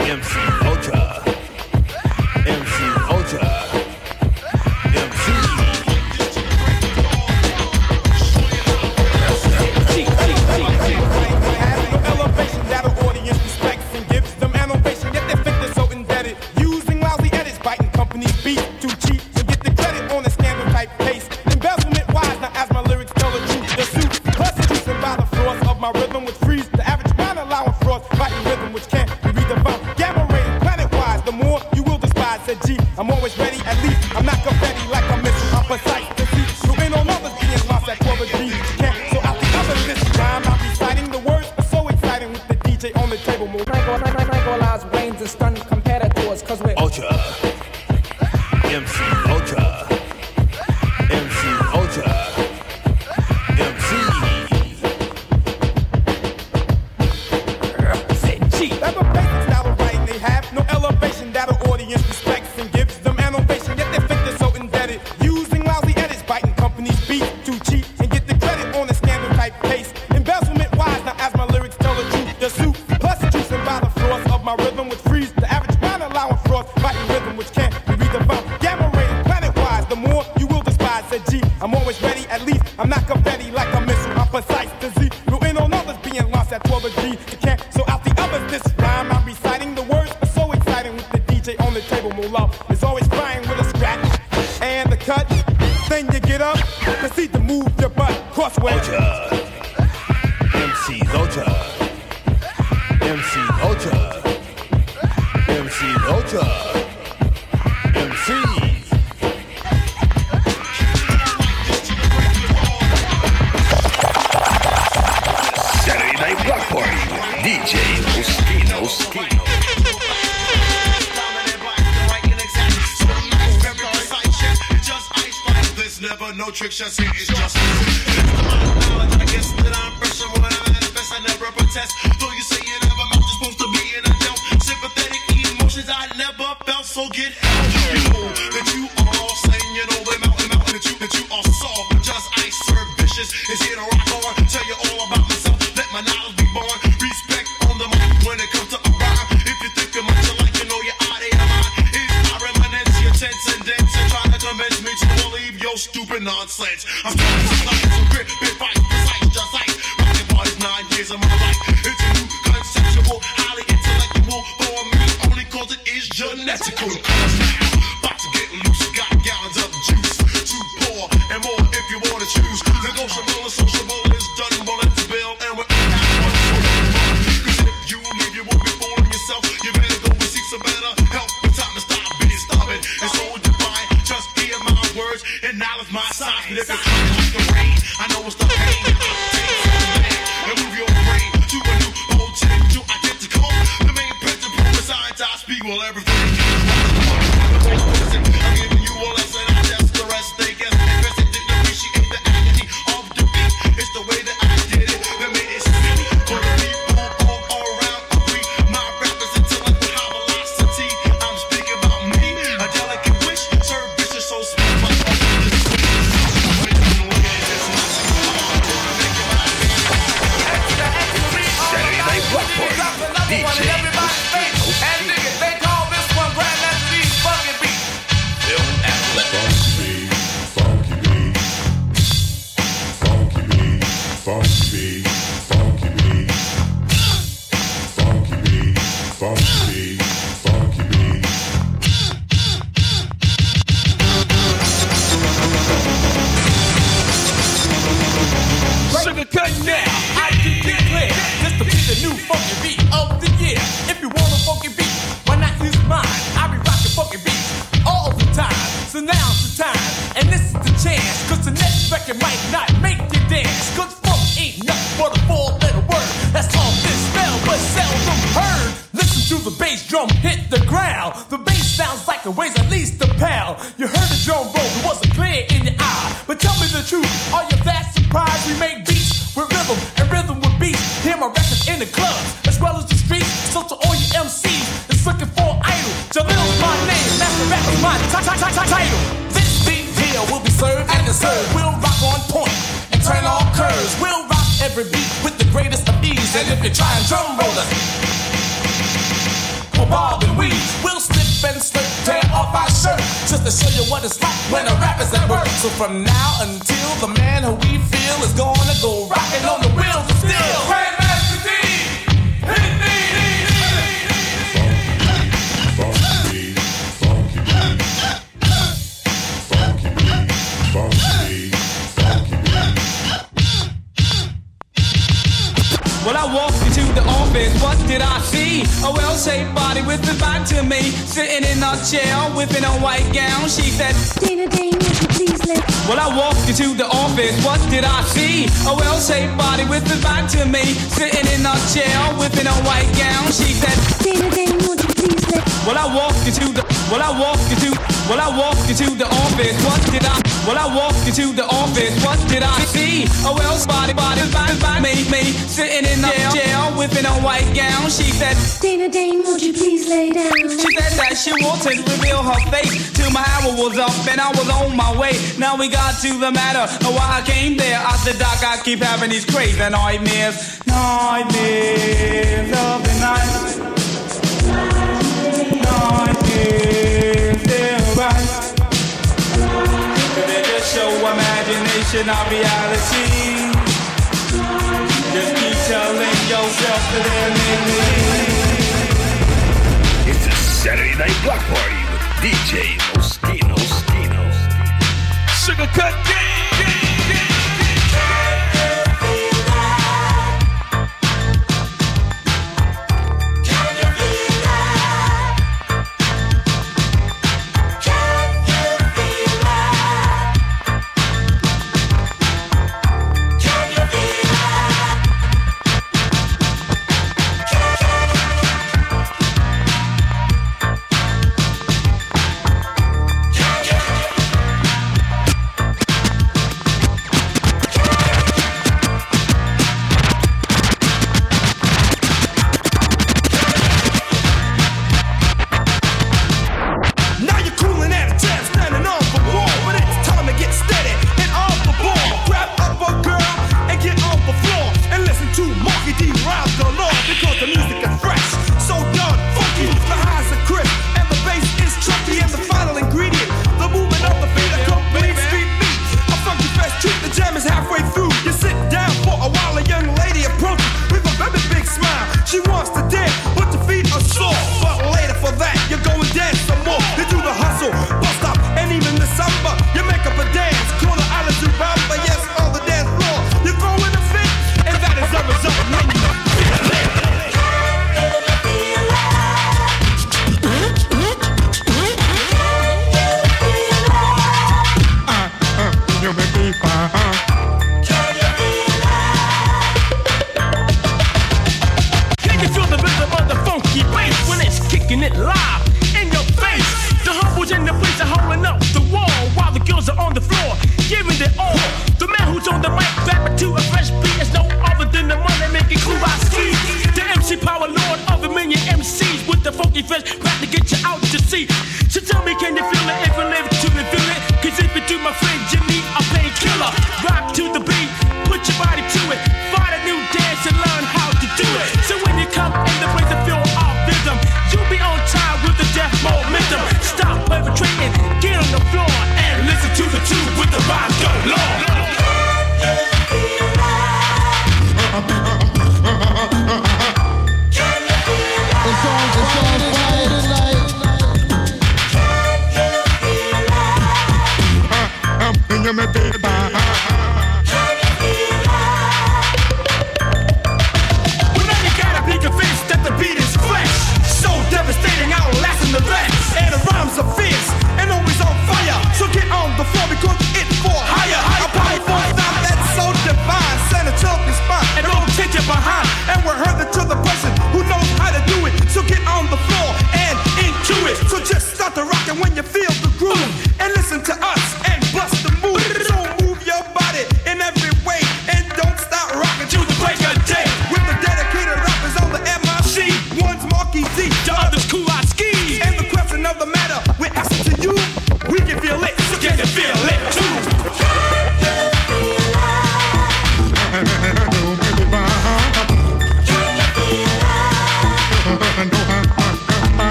MC Ultra. was up and I was on my way. Now we got to the matter of why I came there. I said, Doc, I keep having these crazy nightmares. Nightmares of the night. Nightmares, they're show imagination, not reality. Just keep telling yourself that they're It's a Saturday night block party with DJ Sugar cut.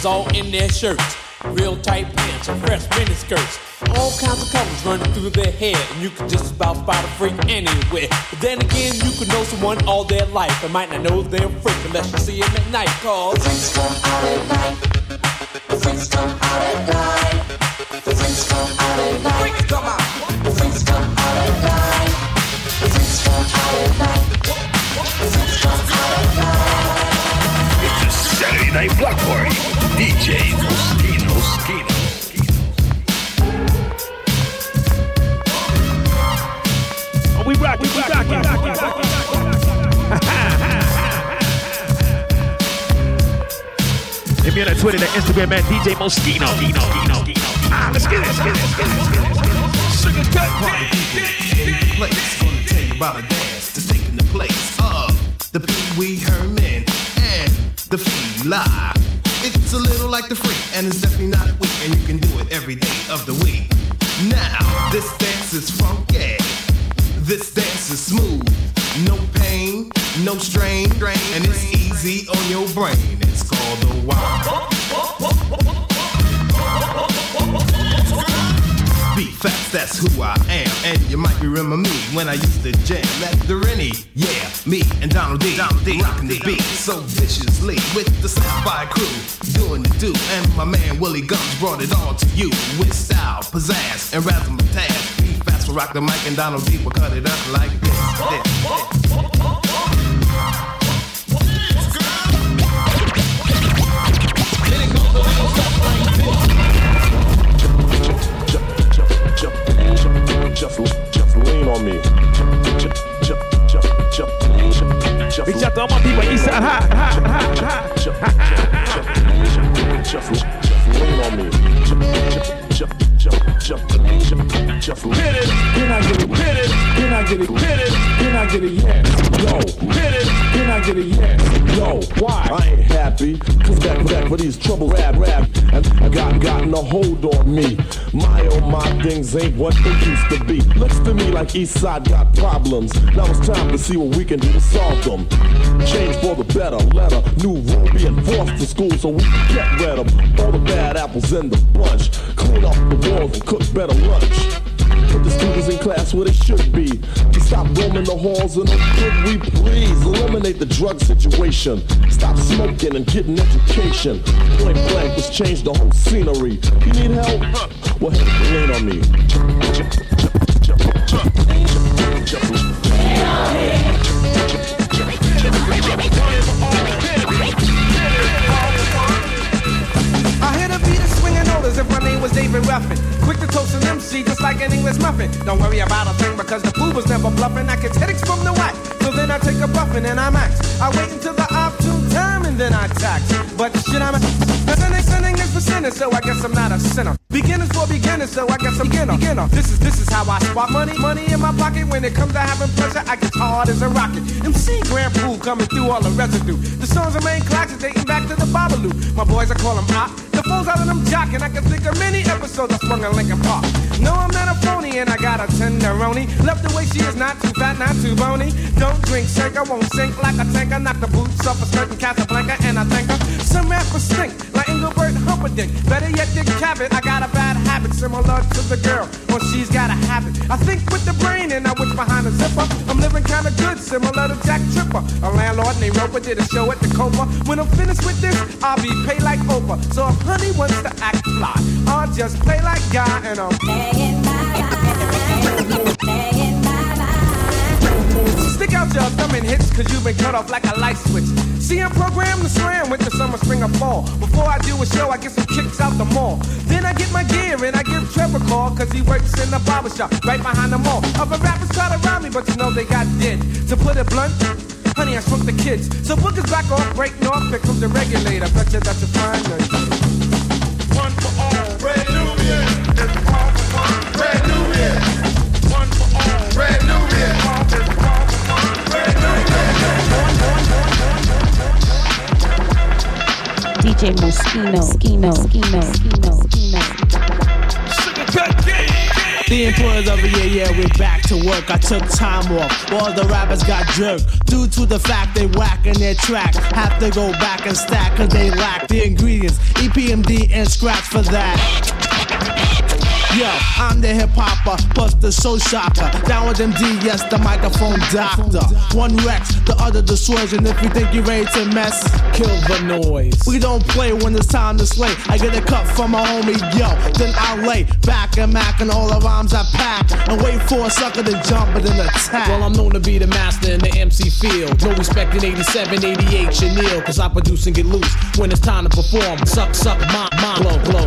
Bands all in their shirts. Real tight pants and fresh mini skirts. All kinds of colors running through their head, and you can just about spot a freak anywhere. But then again, you could know someone all their life and might not know they're a freak unless you see them at night. Cause freaks come out at night. The freaks come out at night. The freaks come out at night. Freaks come out. The freaks come out at night. The freaks come out at night. It's a Saturday night block DJ Moschino. Moschino. Oh, we rock, we rock, we rock, we rock, Hit me on Twitter, the Instagram at DJ Moschino. Ah, let's get it, let's get it, let's get it, let's get it. Sugar cut, DJ, place. Gonna tell you about a dance that's taking the place of the Pee Wee Herman and the Fee Lie. It's a little like the freak, and it's definitely not weak, and you can do it every day of the week. Now, this dance is funky. This dance is smooth. No pain, no strain, and it's easy on your brain. It's called the wild. B-Fats, that's who I am. And you might remember me when I used to jam at the Rennie. Yeah, me and Donald D. Donald D. Rocking the beat so viciously with the Sapphire crew. Doing the do. And my man Willie Gums brought it all to you with style, pizzazz, and razzmatazz. Be fast for rock the mic and Donald D will cut it up like this. this, this. Just, just lean on me. Just, just, just, just, just. Reach out to all my people east side high, high, high, high. Just, just lean on me. Just, just, just, just, just lean. Hit it, can I get it? Hit it, can I get? Hit it, can I get it? Yes, yo. It, can I get it? Yes, yo. Why? I ain't happy, cause back back for these troubles rap rap and I got gotten a hold on me. My oh my things ain't what they used to be. Looks to me like Eastside got problems. Now it's time to see what we can do to solve them. Change for the better, let letter, new rule be enforced to school so we can get rid of all the bad apples in the bunch. Clean up the walls and cook better lunch. Put the students in class where they should be. To stop roaming the halls and could we please eliminate the drug situation? Stop smoking and get an education. Point blank, let's change the whole scenery. You need help? Well, hey, lean on me. David Ruffin. Quick to toast an MC just like an English muffin. Don't worry about a thing because the fool was never bluffing. I get headaches from the whack. So then I take a buffin and I max. I wait until the opportune time and then I tax. But shit, I'm a sinning, sinning is for sinners, so I guess I'm not a sinner. Beginners for beginners, so I guess I'm beginner. beginner. This is this is how I spot money, money in my pocket. When it comes to having pleasure, I get hard as a rocket. MC Grand Puba coming through all the residue. The songs are main classics dating back to the Babalu. My boys I call them hot. The phones out of them jocking. I can think of many episodes I swung in Lincoln Park. No, I'm not a phony, and I got a tenderoni. Love the way she is not too fat, not too bony. Don't drink, shake, I won't sink like a tanker. Knock the boots off a skirt in Casablanca, and I thank her. Some rappers stink like Engelbert Humperdinck. Better yet, Dick Cavett. I got a bad habit similar to the girl, or she's got a habit. I think with the brain, and I wish behind the zipper. I'm living kinda good, similar to Jack Tripper. A landlord named Roper did a show at the Copa. When I'm finished with this, I'll be paid like Oprah. So honey wants to act fly, I'll just play like guy, and I'm playing Stick out your thumb and hits, cause you've been cut off like a light switch. See, I'm programmed to slam with the summer, spring, or fall. Before I do a show, I get some kicks out the mall. Then I get my gear and I give Trevor a call, cause he works in the barber shop right behind the mall. Other rappers try to rob me, but you know they got dead. To put it blunt, honey, I shrunk the kids. So bookers back off, breaking off, here comes the regulator. Bet you that's a DJ Moschino, Skino, Skino, Skino, Skino. The employers of the year, yeah, we're back to work. I took time off. All the rappers got jerked. Due to the fact they whacking their track. Have to go back and stack cause they lack the ingredients. EPMD and scratch for that. Yo, I'm the hip hopper, plus the soul shocker. Down with MD, yes, the microphone doctor. One Rex, the other the if you think you're ready to mess, kill the noise. We don't play when it's time to slay. I get a cut from my homie, yo, then I lay back and mac and all the rhymes I pack and wait for a sucker to jump and then attack. Well, I'm known to be the master in the MC field. No respect in 87, 88, Chanel, cause I produce and get loose when it's time to perform. Suck, suck, my, my, blow, blow.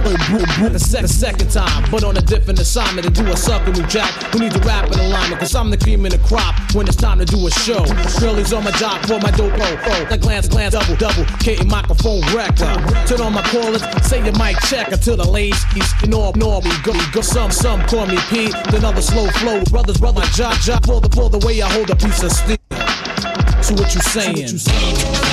The second time, but on a different assignment to do a sucker new jack who needs a rap in alignment, cause I'm the cream in the crop when it's time to do a show. Girlies on my job for my dope, oh, oh. Like glance, glance, double, double, K microphone wrecker. Uh. Turn on my callers, say your mic check until the ladies, you know, know we go, go. Some, some call me Pete, then other slow flow. Brothers, brother, job, job, for the, for the way I hold a piece of steel. So what you saying?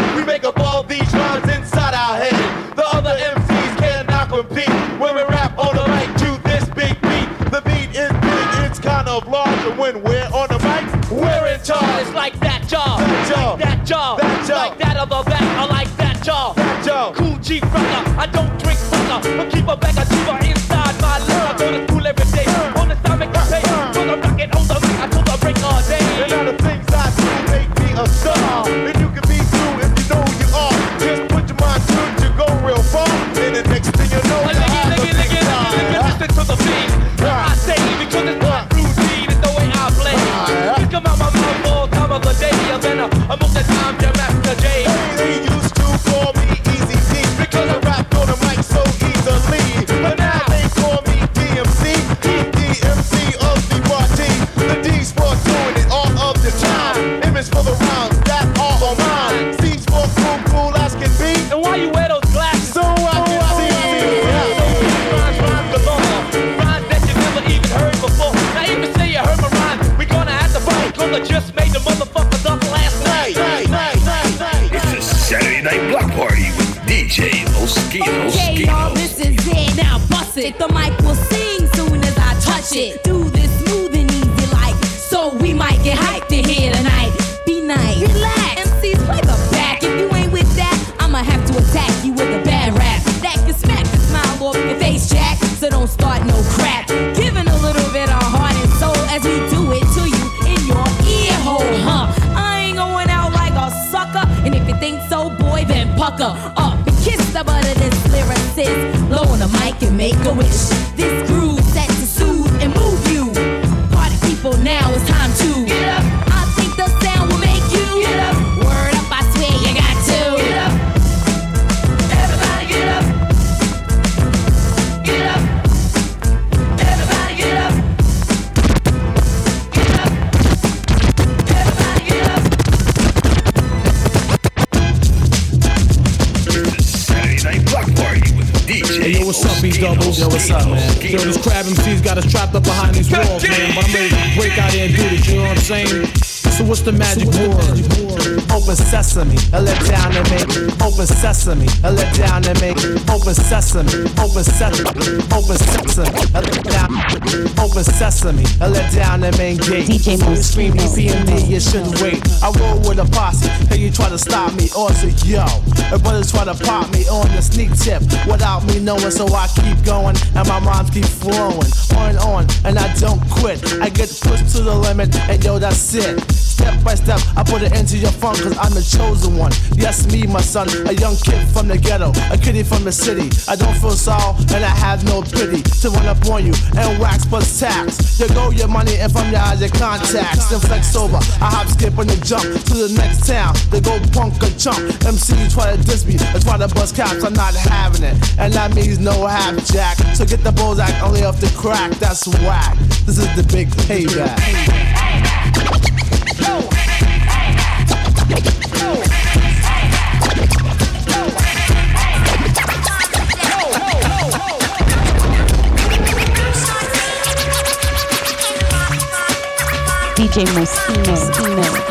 jaw. That jaw. Like that of a bat, I like that jaw. That jaw. Cool G brother. I don't drink fella, but keep a bag of diva. in Okay, y'all, this is it. Now bust it. The mic doubles. Yo, what's up, man? Yo, these crab MCs got us trapped up behind these walls, man. But I'm ready to break out here and do this, you know what I'm saying? So what's the magic word? Open sesame, I let down and make. Open sesame, I let down and make. Open sesame, open sesame, open sesame, I let down. Open sesame, I let down and main gate. DJ Scream me, you shouldn't wait. I roll with a posse, and you try to stop me, or say yo. A brother try to pop me on the sneak tip without me knowing, so I keep going, and my rhymes keep flowing on and on, and I don't quit. I get pushed to the limit, and yo, that's it step by step, I put it into your phone, cause I'm the chosen one. Yes, me, my son, a young kid from the ghetto, a kitty from the city. I don't feel sorrow, and I have no pity to run up on you and wax plus tax. You go your money, and from your eyes, your contacts. Then flex over, I hop, skip, and then jump to the next town. They go punk or chump. MC try to diss me, I try to bust caps, I'm not having it. And that means no half jack. So get the bullseye only off the crack, that's whack. This is the big payback. DJ Mostino. Mostino.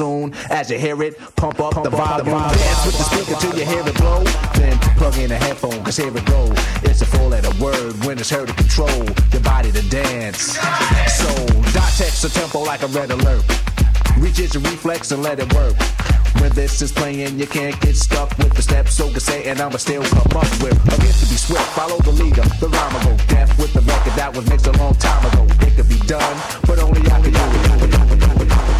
Soon. As you hear it, pump up the volume. Dance with the speaker till you hear it blow. Then plug in a headphone, cause here it go. It's a four letter word when it's heard to control your body to dance. So, dot text a tempo like a red alert. Reach it your reflex and let it work. When this is playing, you can't get stuck with the steps. So can say, and I'ma still come up with a gift to be swift. Follow the leader, the rhyme will go deaf with the record that was mixed a long time ago. It could be done, but only I can do it.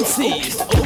MCs.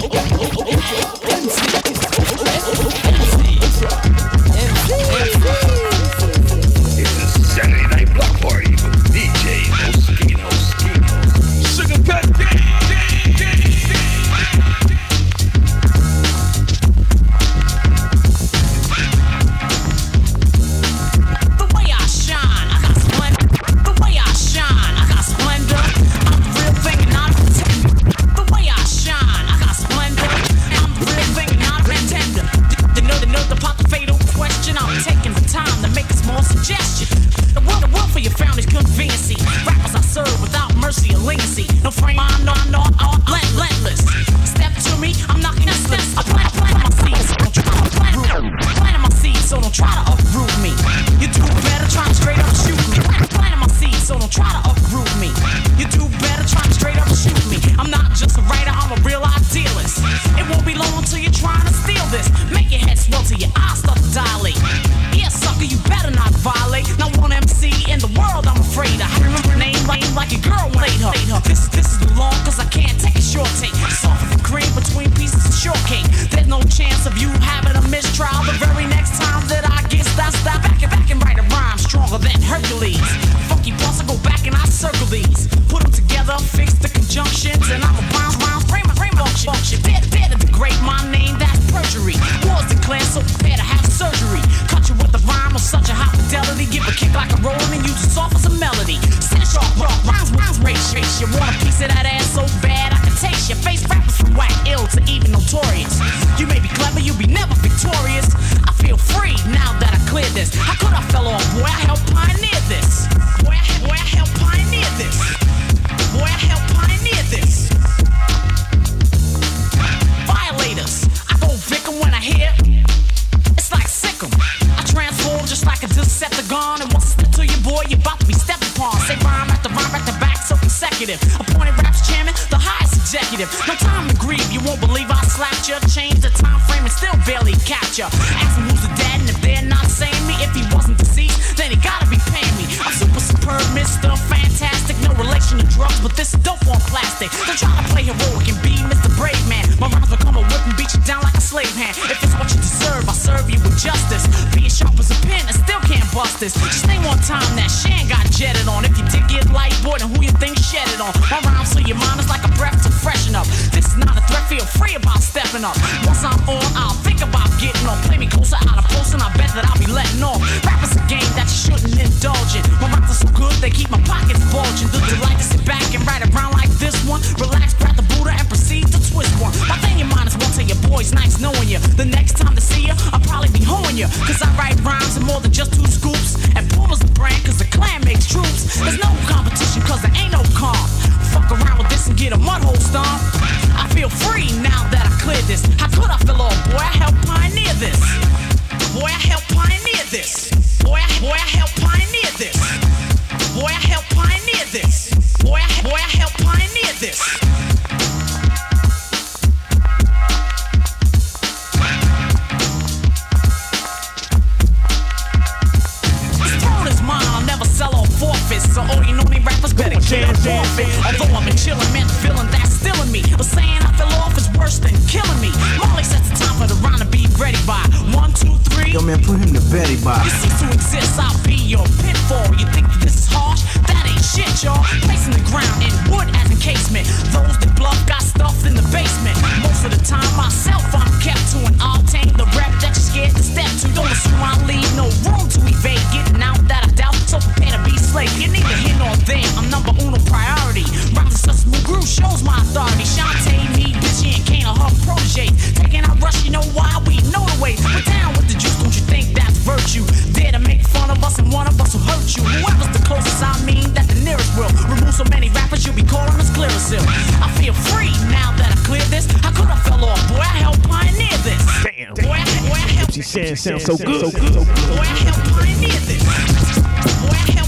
Raps chairman, the highest executive. No time to grieve, you won't believe I slapped you. Change the time frame and still barely capture. Ask him who's the dad, and if they're not saying me, if he wasn't deceased, then he gotta be paying me. I'm super superb, Mr. Fantastic. No relation to drugs, but this is dope on plastic. Don't try to play heroic and be Mr. Brave Man. My rhymes will come a whip and beat you down like a slave hand. If it's what you deserve, I serve you with justice. Be as sharp as a pin I still can't bust this. Just name one time that Shan got jetted on. If you did get light, boy, then who you think shed it on? My rhymes fill your mind is like a breath to freshen up. This is not a threat, feel free about stepping up. Once I'm on, I'll think about getting on. Play me closer out of post, and I bet that I'll be letting off. Rap is a game that you shouldn't indulge in. My rhymes are so good, they keep my pockets bulging. Do you like to sit back and write around like this one? Relax, grab the Buddha, and proceed to twist one. My thing in mind is one tell your boys nice knowing you. The next time to see you, I'll probably be hoeing you. Cause I write rhymes in more than just two scoops. And Puma's the brand, cause the clan makes troops. There's no competition, cause there ain't no calm. Fuck around with this and get a mud hole stomp. I feel free now that I cleared this. How could I feel off? Boy, I helped pioneer this. Boy, I helped pioneer this. Boy, I, boy, I helped pioneer this. Boy, I helped pioneer this. Boy, I, boy, I helped pioneer this. This throne is mine, I'll never sell or forfeit. So all you know me rappers better get a forfeit. Although I'm a chillin' man, feeling that's still in me. But saying I fell off is worse than killing me. Molly sets the time for the round to be ready by one, two, three. Yo, man, put him to Betty by. You cease to exist, I'll be your pitfall. You think that this is harsh? That ain't shit, y'all. Placing the ground in wood as encasement. Those that bluff got stuff in the basement. Most of the time, myself, I'm kept to an obtain the rep that you're scared to step to. Don't assume I leave no room to evade. Getting slave. You're neither here nor there. I'm number uno priority. Are such smooth groove shows my authority. Shanté, me, bitchy, and Kane are her protege. Taking out rush, you know why? We know the way. We're down with the juice, don't you think that's virtue? Dare to make fun of us and one of us will hurt you. Whoever's the closest, I mean, that the nearest will. Remove so many rappers, you'll be calling us clear as. I feel free now that I cleared this. How could I fell off? Boy, I helped pioneer this. Damn. Boy, I, boy, I helped. She sounds so good. So good. Boy, I helped pioneer this. Boy, I helped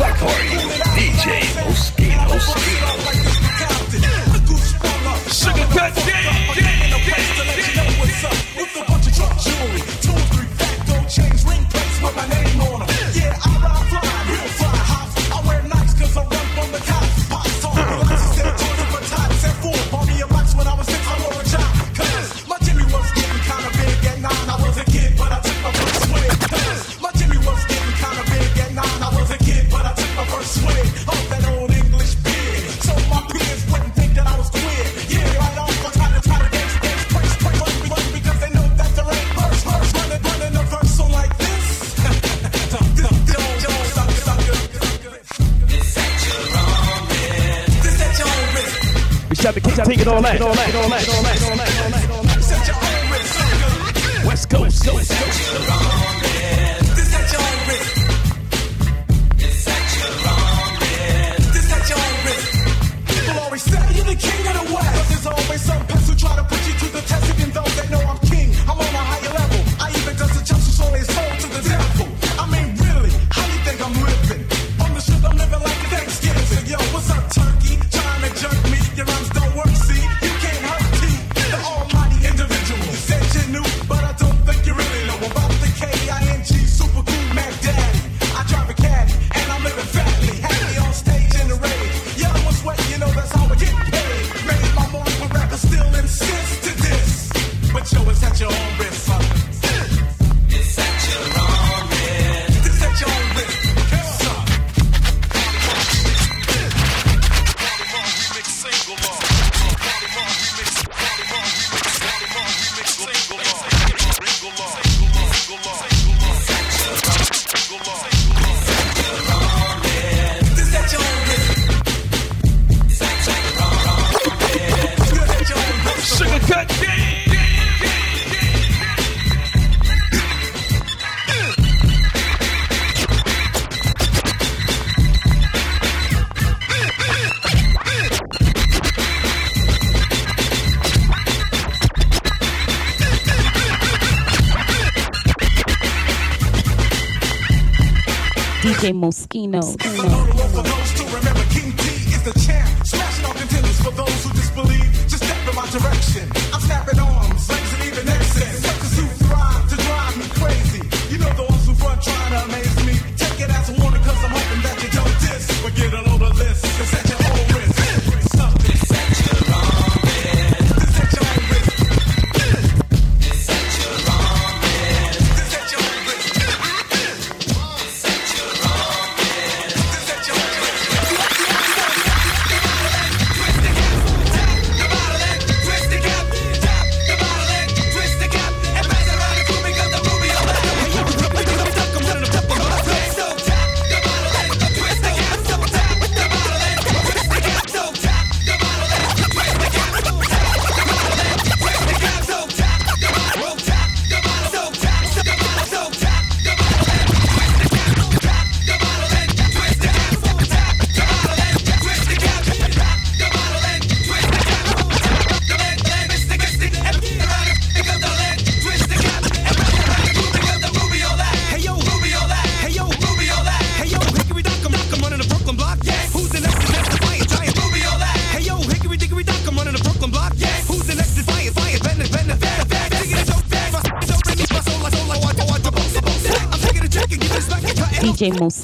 Party. DJ Moschino. Sugar cut We shall be taking all that. All that. Latinos. Digimons.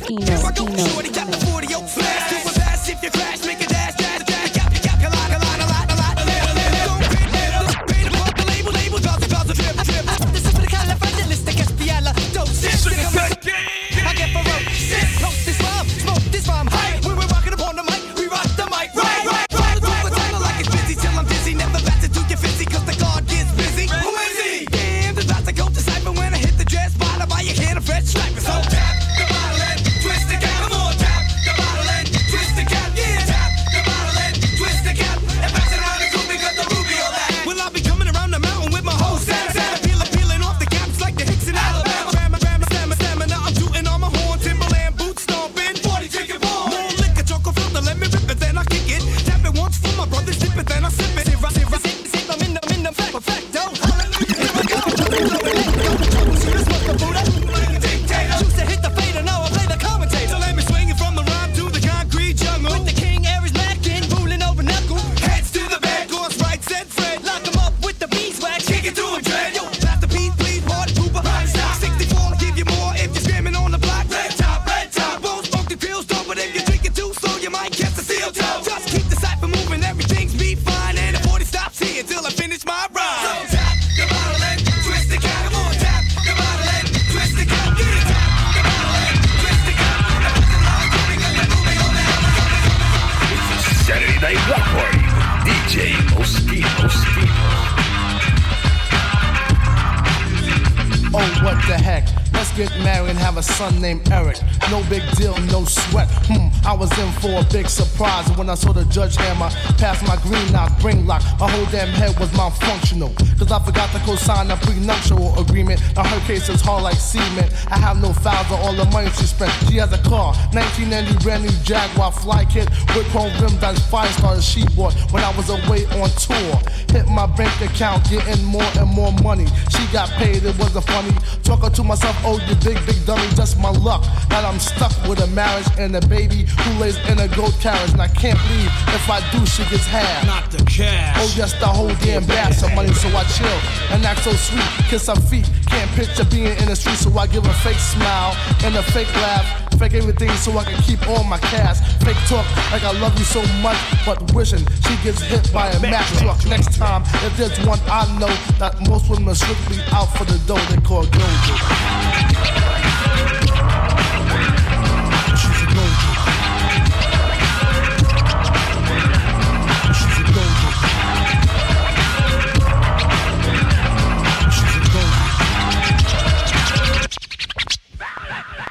son named Eric. No big deal, no sweat. Hmm, I was in for a big surprise when I saw the judge hammer pass my green knock, bring lock. My whole damn head was malfunctional. Cause I forgot to co sign a prenuptial agreement. Now her case is hard like cement. I have no files or all the money she spent. She has a car, 1990 brand new Jaguar fly kit with chrome rims that's five stars she bought when I was away on tour. Hit my bank account, getting more and more money. She got paid, it wasn't funny. Talking to myself, oh, you big, big dummy just my luck that I'm stuck with a marriage and a baby who lays in a gold carriage. And I can't believe if I do, she gets half. Not the cash. Oh, yes, the whole damn bath. of money, so I chill and act so sweet. Kiss her feet. Can't picture being in the street, so I give a fake smile and a fake laugh. Fake everything so I can keep all my cash. Fake talk like I love you so much, but wishing she gets hit by a Mack truck. Next time, if there's one, I know that most women strictly out for the dough they call gold.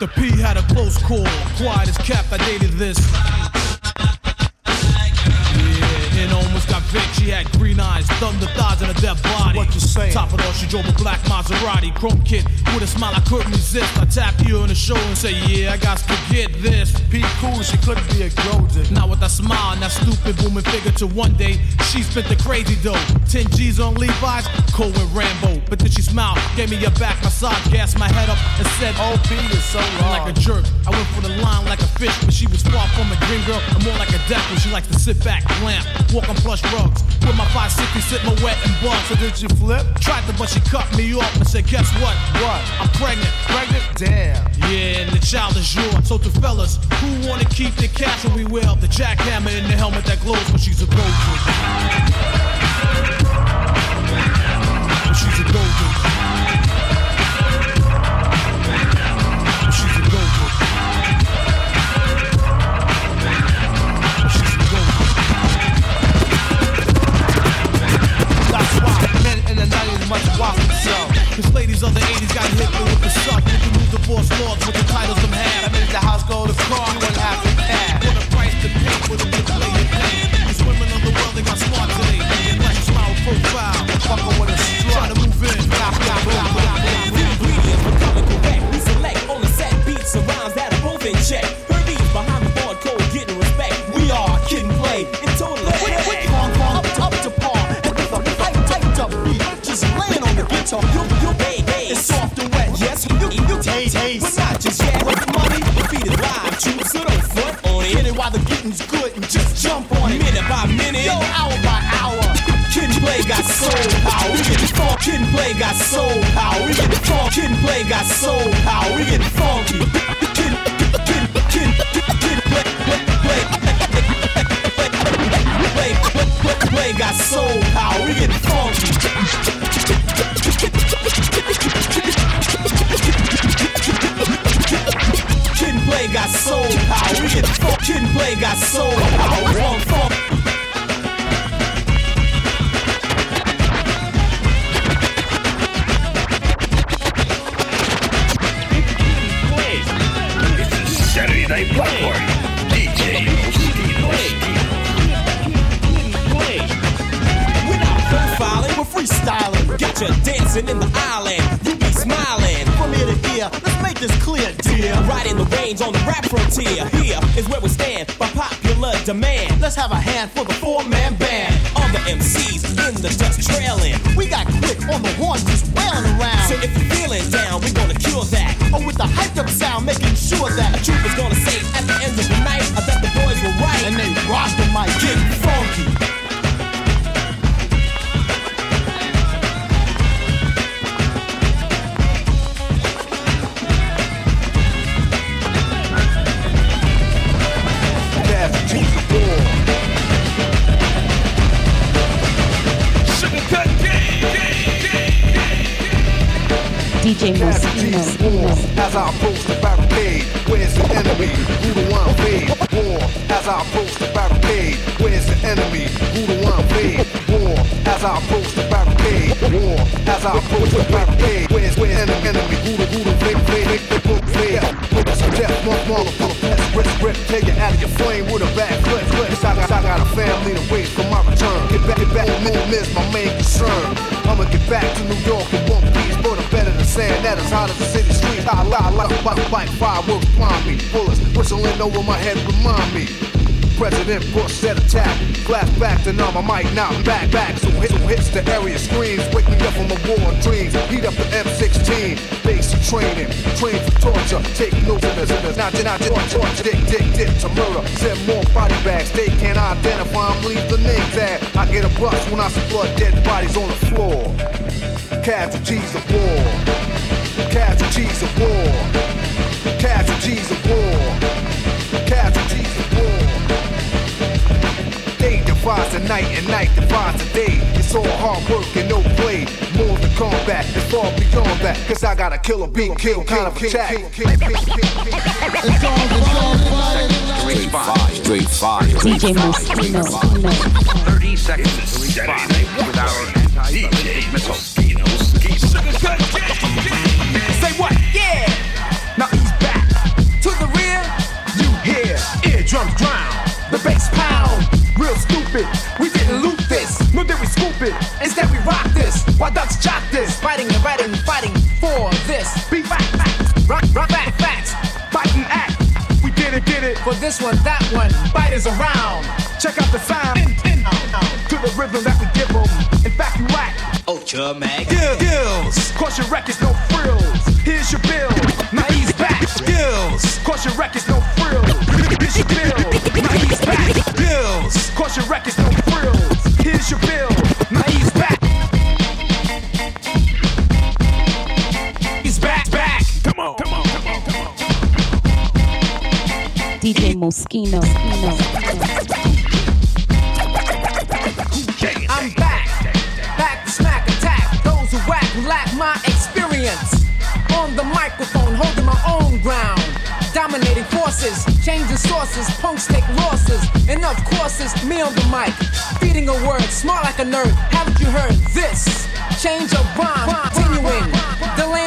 Mr. P had a close call. Quiet as cap, I dated this almost got. She had green eyes, thunder thighs, and a dead body. What you say? Top it all, she drove a black Maserati. Chrome kid with a smile I couldn't resist. I tapped you on the shoulder and said, Yeah, I got to get this. Be cool, she couldn't be a girl, Now Not with that smile and that stupid booming figure. To one day, she spent the crazy dough. 10 G's on Levi's, cold with Rambo. But then she smiled, gave me a back massage, gassed my head up, and said, Oh, B, it's so long. Like a jerk, I went for the line like a fish, but she was far from a dream girl, and more like a death she likes to sit back, lamp, walk on plush rugs. With my 560 sit my wet and bug. So did you flip? Tried to, but she cut me off and said, Guess what? What? I'm pregnant. Pregnant? Damn. Yeah, and the child is yours. So to fellas who wanna keep the cash when we will, the jackhammer in the helmet that glows when she's a gold She's a golden. Much watch themselves. Cause ladies of the 80s got hit with the suck. You move the boss lords with the titles them have. I mean, the house go to car, you wouldn't have to cash. What a price to pay for them to play your game. These women of the world, they got smart today. Like smile profile. Fuckin' with a strut. Try to move in. Blah, blah, blah. On. You, you, hey, hey, it's soft and wet. Yes, you, you taste, taste, But not just yet. With money, beat is live, troops, so don't front on it. Get it while the getting's good and just jump on it. Minute by minute. Yo, hour by hour. Kid 'n Play got soul power. We get funk. Kid 'n Play got soul power. We get funk. Kid 'n Play got soul power. We get funky. Kid, kid, kid, kid, play, play, play, play, play, play, play got soul power. We get funky. Play got soul power. We get and Play got soul power. Funk, funk. Saturday Night Party. DJ. We're not profiling, we're freestyling. Got you dancing in the island. You be smiling. From ear to ear, this clear, dear. In the range on the rap frontier. Here is where we stand by popular demand. Let's have a hand for the four-man band. All the MCs in the dust trailing. We got quick on the horn just wailing around. So if you're feeling down, we're gonna cure that. Oh, with the hyped up sound, making sure that A troop is gonna say at the end of the night that the boys were right. and they rock DJ Moschino. As I approach the barricade, where's the enemy? Who the one fade? War. As I approach the barricade, where's the enemy? Who the one fade? War. As I approach the barricade, war. As I approach the barricade, where's where's the enemy? Who the who the fade fade fade fade fade? Put some death, one more full of rip rip, take it out of your flame with a flip flip. 'Cause I got I got a family to wait for my return. Get back, get back, is my main concern. I'ma get back to New York one piece, that is hot as the city street. I lie like a bike, bike, fireworks blind me. Bullets whistling over my head remind me. President Bush said attack. Flashback to numb, I might not back back. So hit, so hits the area screams. Wake me up from a war dreams. Heat up the M16. Basic training. Train for torture. Take no sinners. Not not torture. Dick, dick, dick to murder. Send more body bags. They can't identify them. Leave the name tag. I get a bust when I see blood dead bodies on the floor. Casualties of war. Casualties of war. Casualties of war. Casualties of war. Day divides the night and night divides the day. It's all hard work and no play. More than combat, it's far beyond that. Cause I got to kill a killer beat, kill kind of attack. Straight fire. Straight fire. DJ Moschino. 30 seconds to Saturday Night with our DJ Moschino. Sugar drums drown, the bass pound. Real stupid, we didn't loot this, nor did we scoop it. Instead, we rock this, while ducks jock this. Fighting and writing, fighting for this. Be back, back, rock, rock, back, facts, fight act. We did it, did it. For this one, that one, Bite is around. Check out the sound, in, in, out, to the rhythm that we give them. In fact, we act. Ultra Mag. Gills. Gills. Crush your records, no frills. Here's your bill. Now he's back. Skills, cause your records, no frills. Here's your bill. Now he's back. Gills. Cause your records no frills. Here's your bill. Now he's back. He's back. Back. Come on. Come on. Come on. Come on. DJ Moschino. I'm back, back to smack attack those who whack lack my experience. On the microphone, holding my own ground. Dominating forces, changing sources, punks take losses. Enough courses, me on the mic. Feeding a word, smart like a nerd. Haven't you heard this? Change of rhyme, continuing.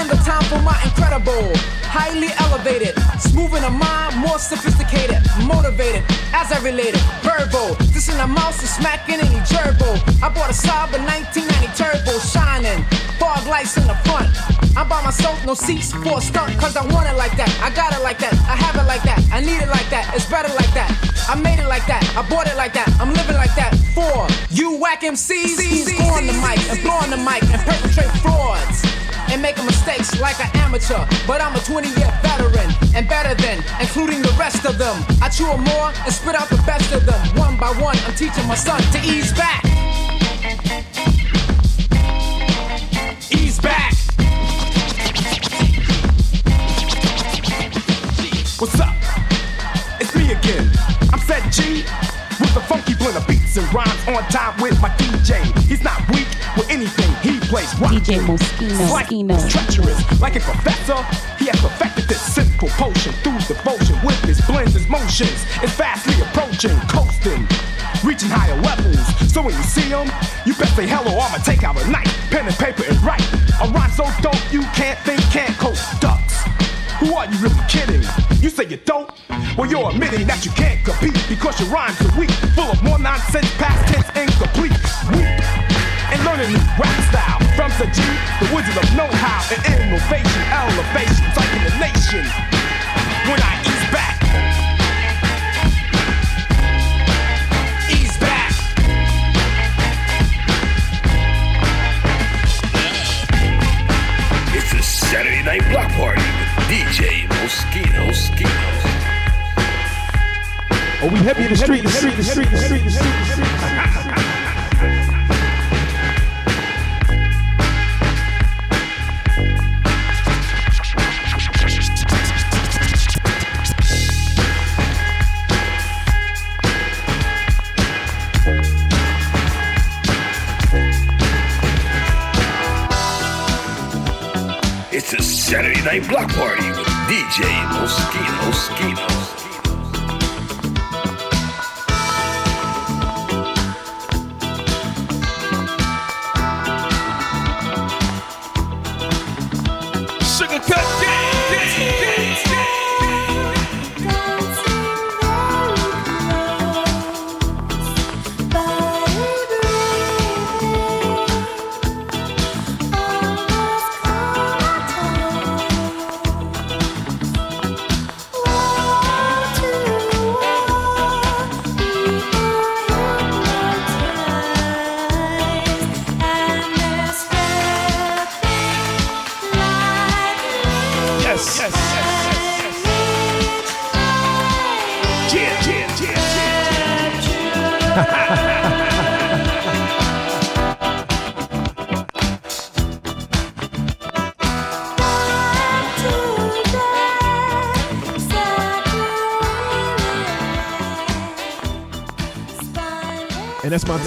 The time for my incredible. Highly elevated, smooth in a mind, more sophisticated, motivated, as I related. Verbal, this in the mouse is smacking any gerbil. I bought a Saab in 1990 turbo, shining. Fog lights in the front. I'm by myself, no seats for a stunt, cause I want it like that. I got it like that, I have it like that, I need it like that, it's better like that. I made it like that, I bought it like that, I'm living like that. For you whack MCs, who's on the mic and blowing the mic and perpetrate frauds and making mistakes like an amateur. But I'm a 20 year veteran and better than, including the rest of them. I chew 'em more and spit out the best of them. One by one, I'm teaching my son to ease back. Ease back. What's up? It's me again. I'm Ced Gee with the funky blend of beats and rhymes on time with my DJ. He's not weak with anything he plays. DJ Moschino. Slight, treacherous, like a professor. He has perfected this simple potion through devotion with his blends, his motions. It's fastly approaching, coasting, reaching higher levels. So when you see him, you best say hello. I'ma take out a knife, pen and paper and write. A rhyme so dope you can't think, can't cope. Ducks. Who are you really kidding? You say you don't? Well, you're admitting that you can't compete because your rhymes are weak, full of more nonsense, past tense, incomplete. Weak and learn a new rap style from G, the wizard of know-how and innovation, elevation, taking the nation. When I ease back, ease back. It's a Saturday night block party DJ Moschino. Moschino. Oh, we heavy in the street, the street, the street, the street, the street, the street. Night block party with DJ Moschino. Moschino.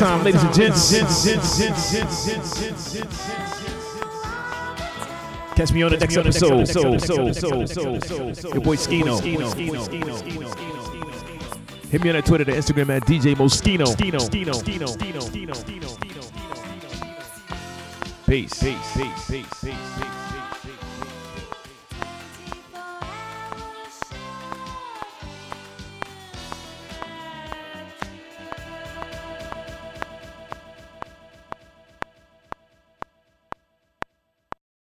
Time, ladies and gents. Catch me on the next episode. Your boy Skino. Hit me on that Twitter, the Instagram at DJ Moschino. Peace. Peace. Peace. Peace. Peace. Peace.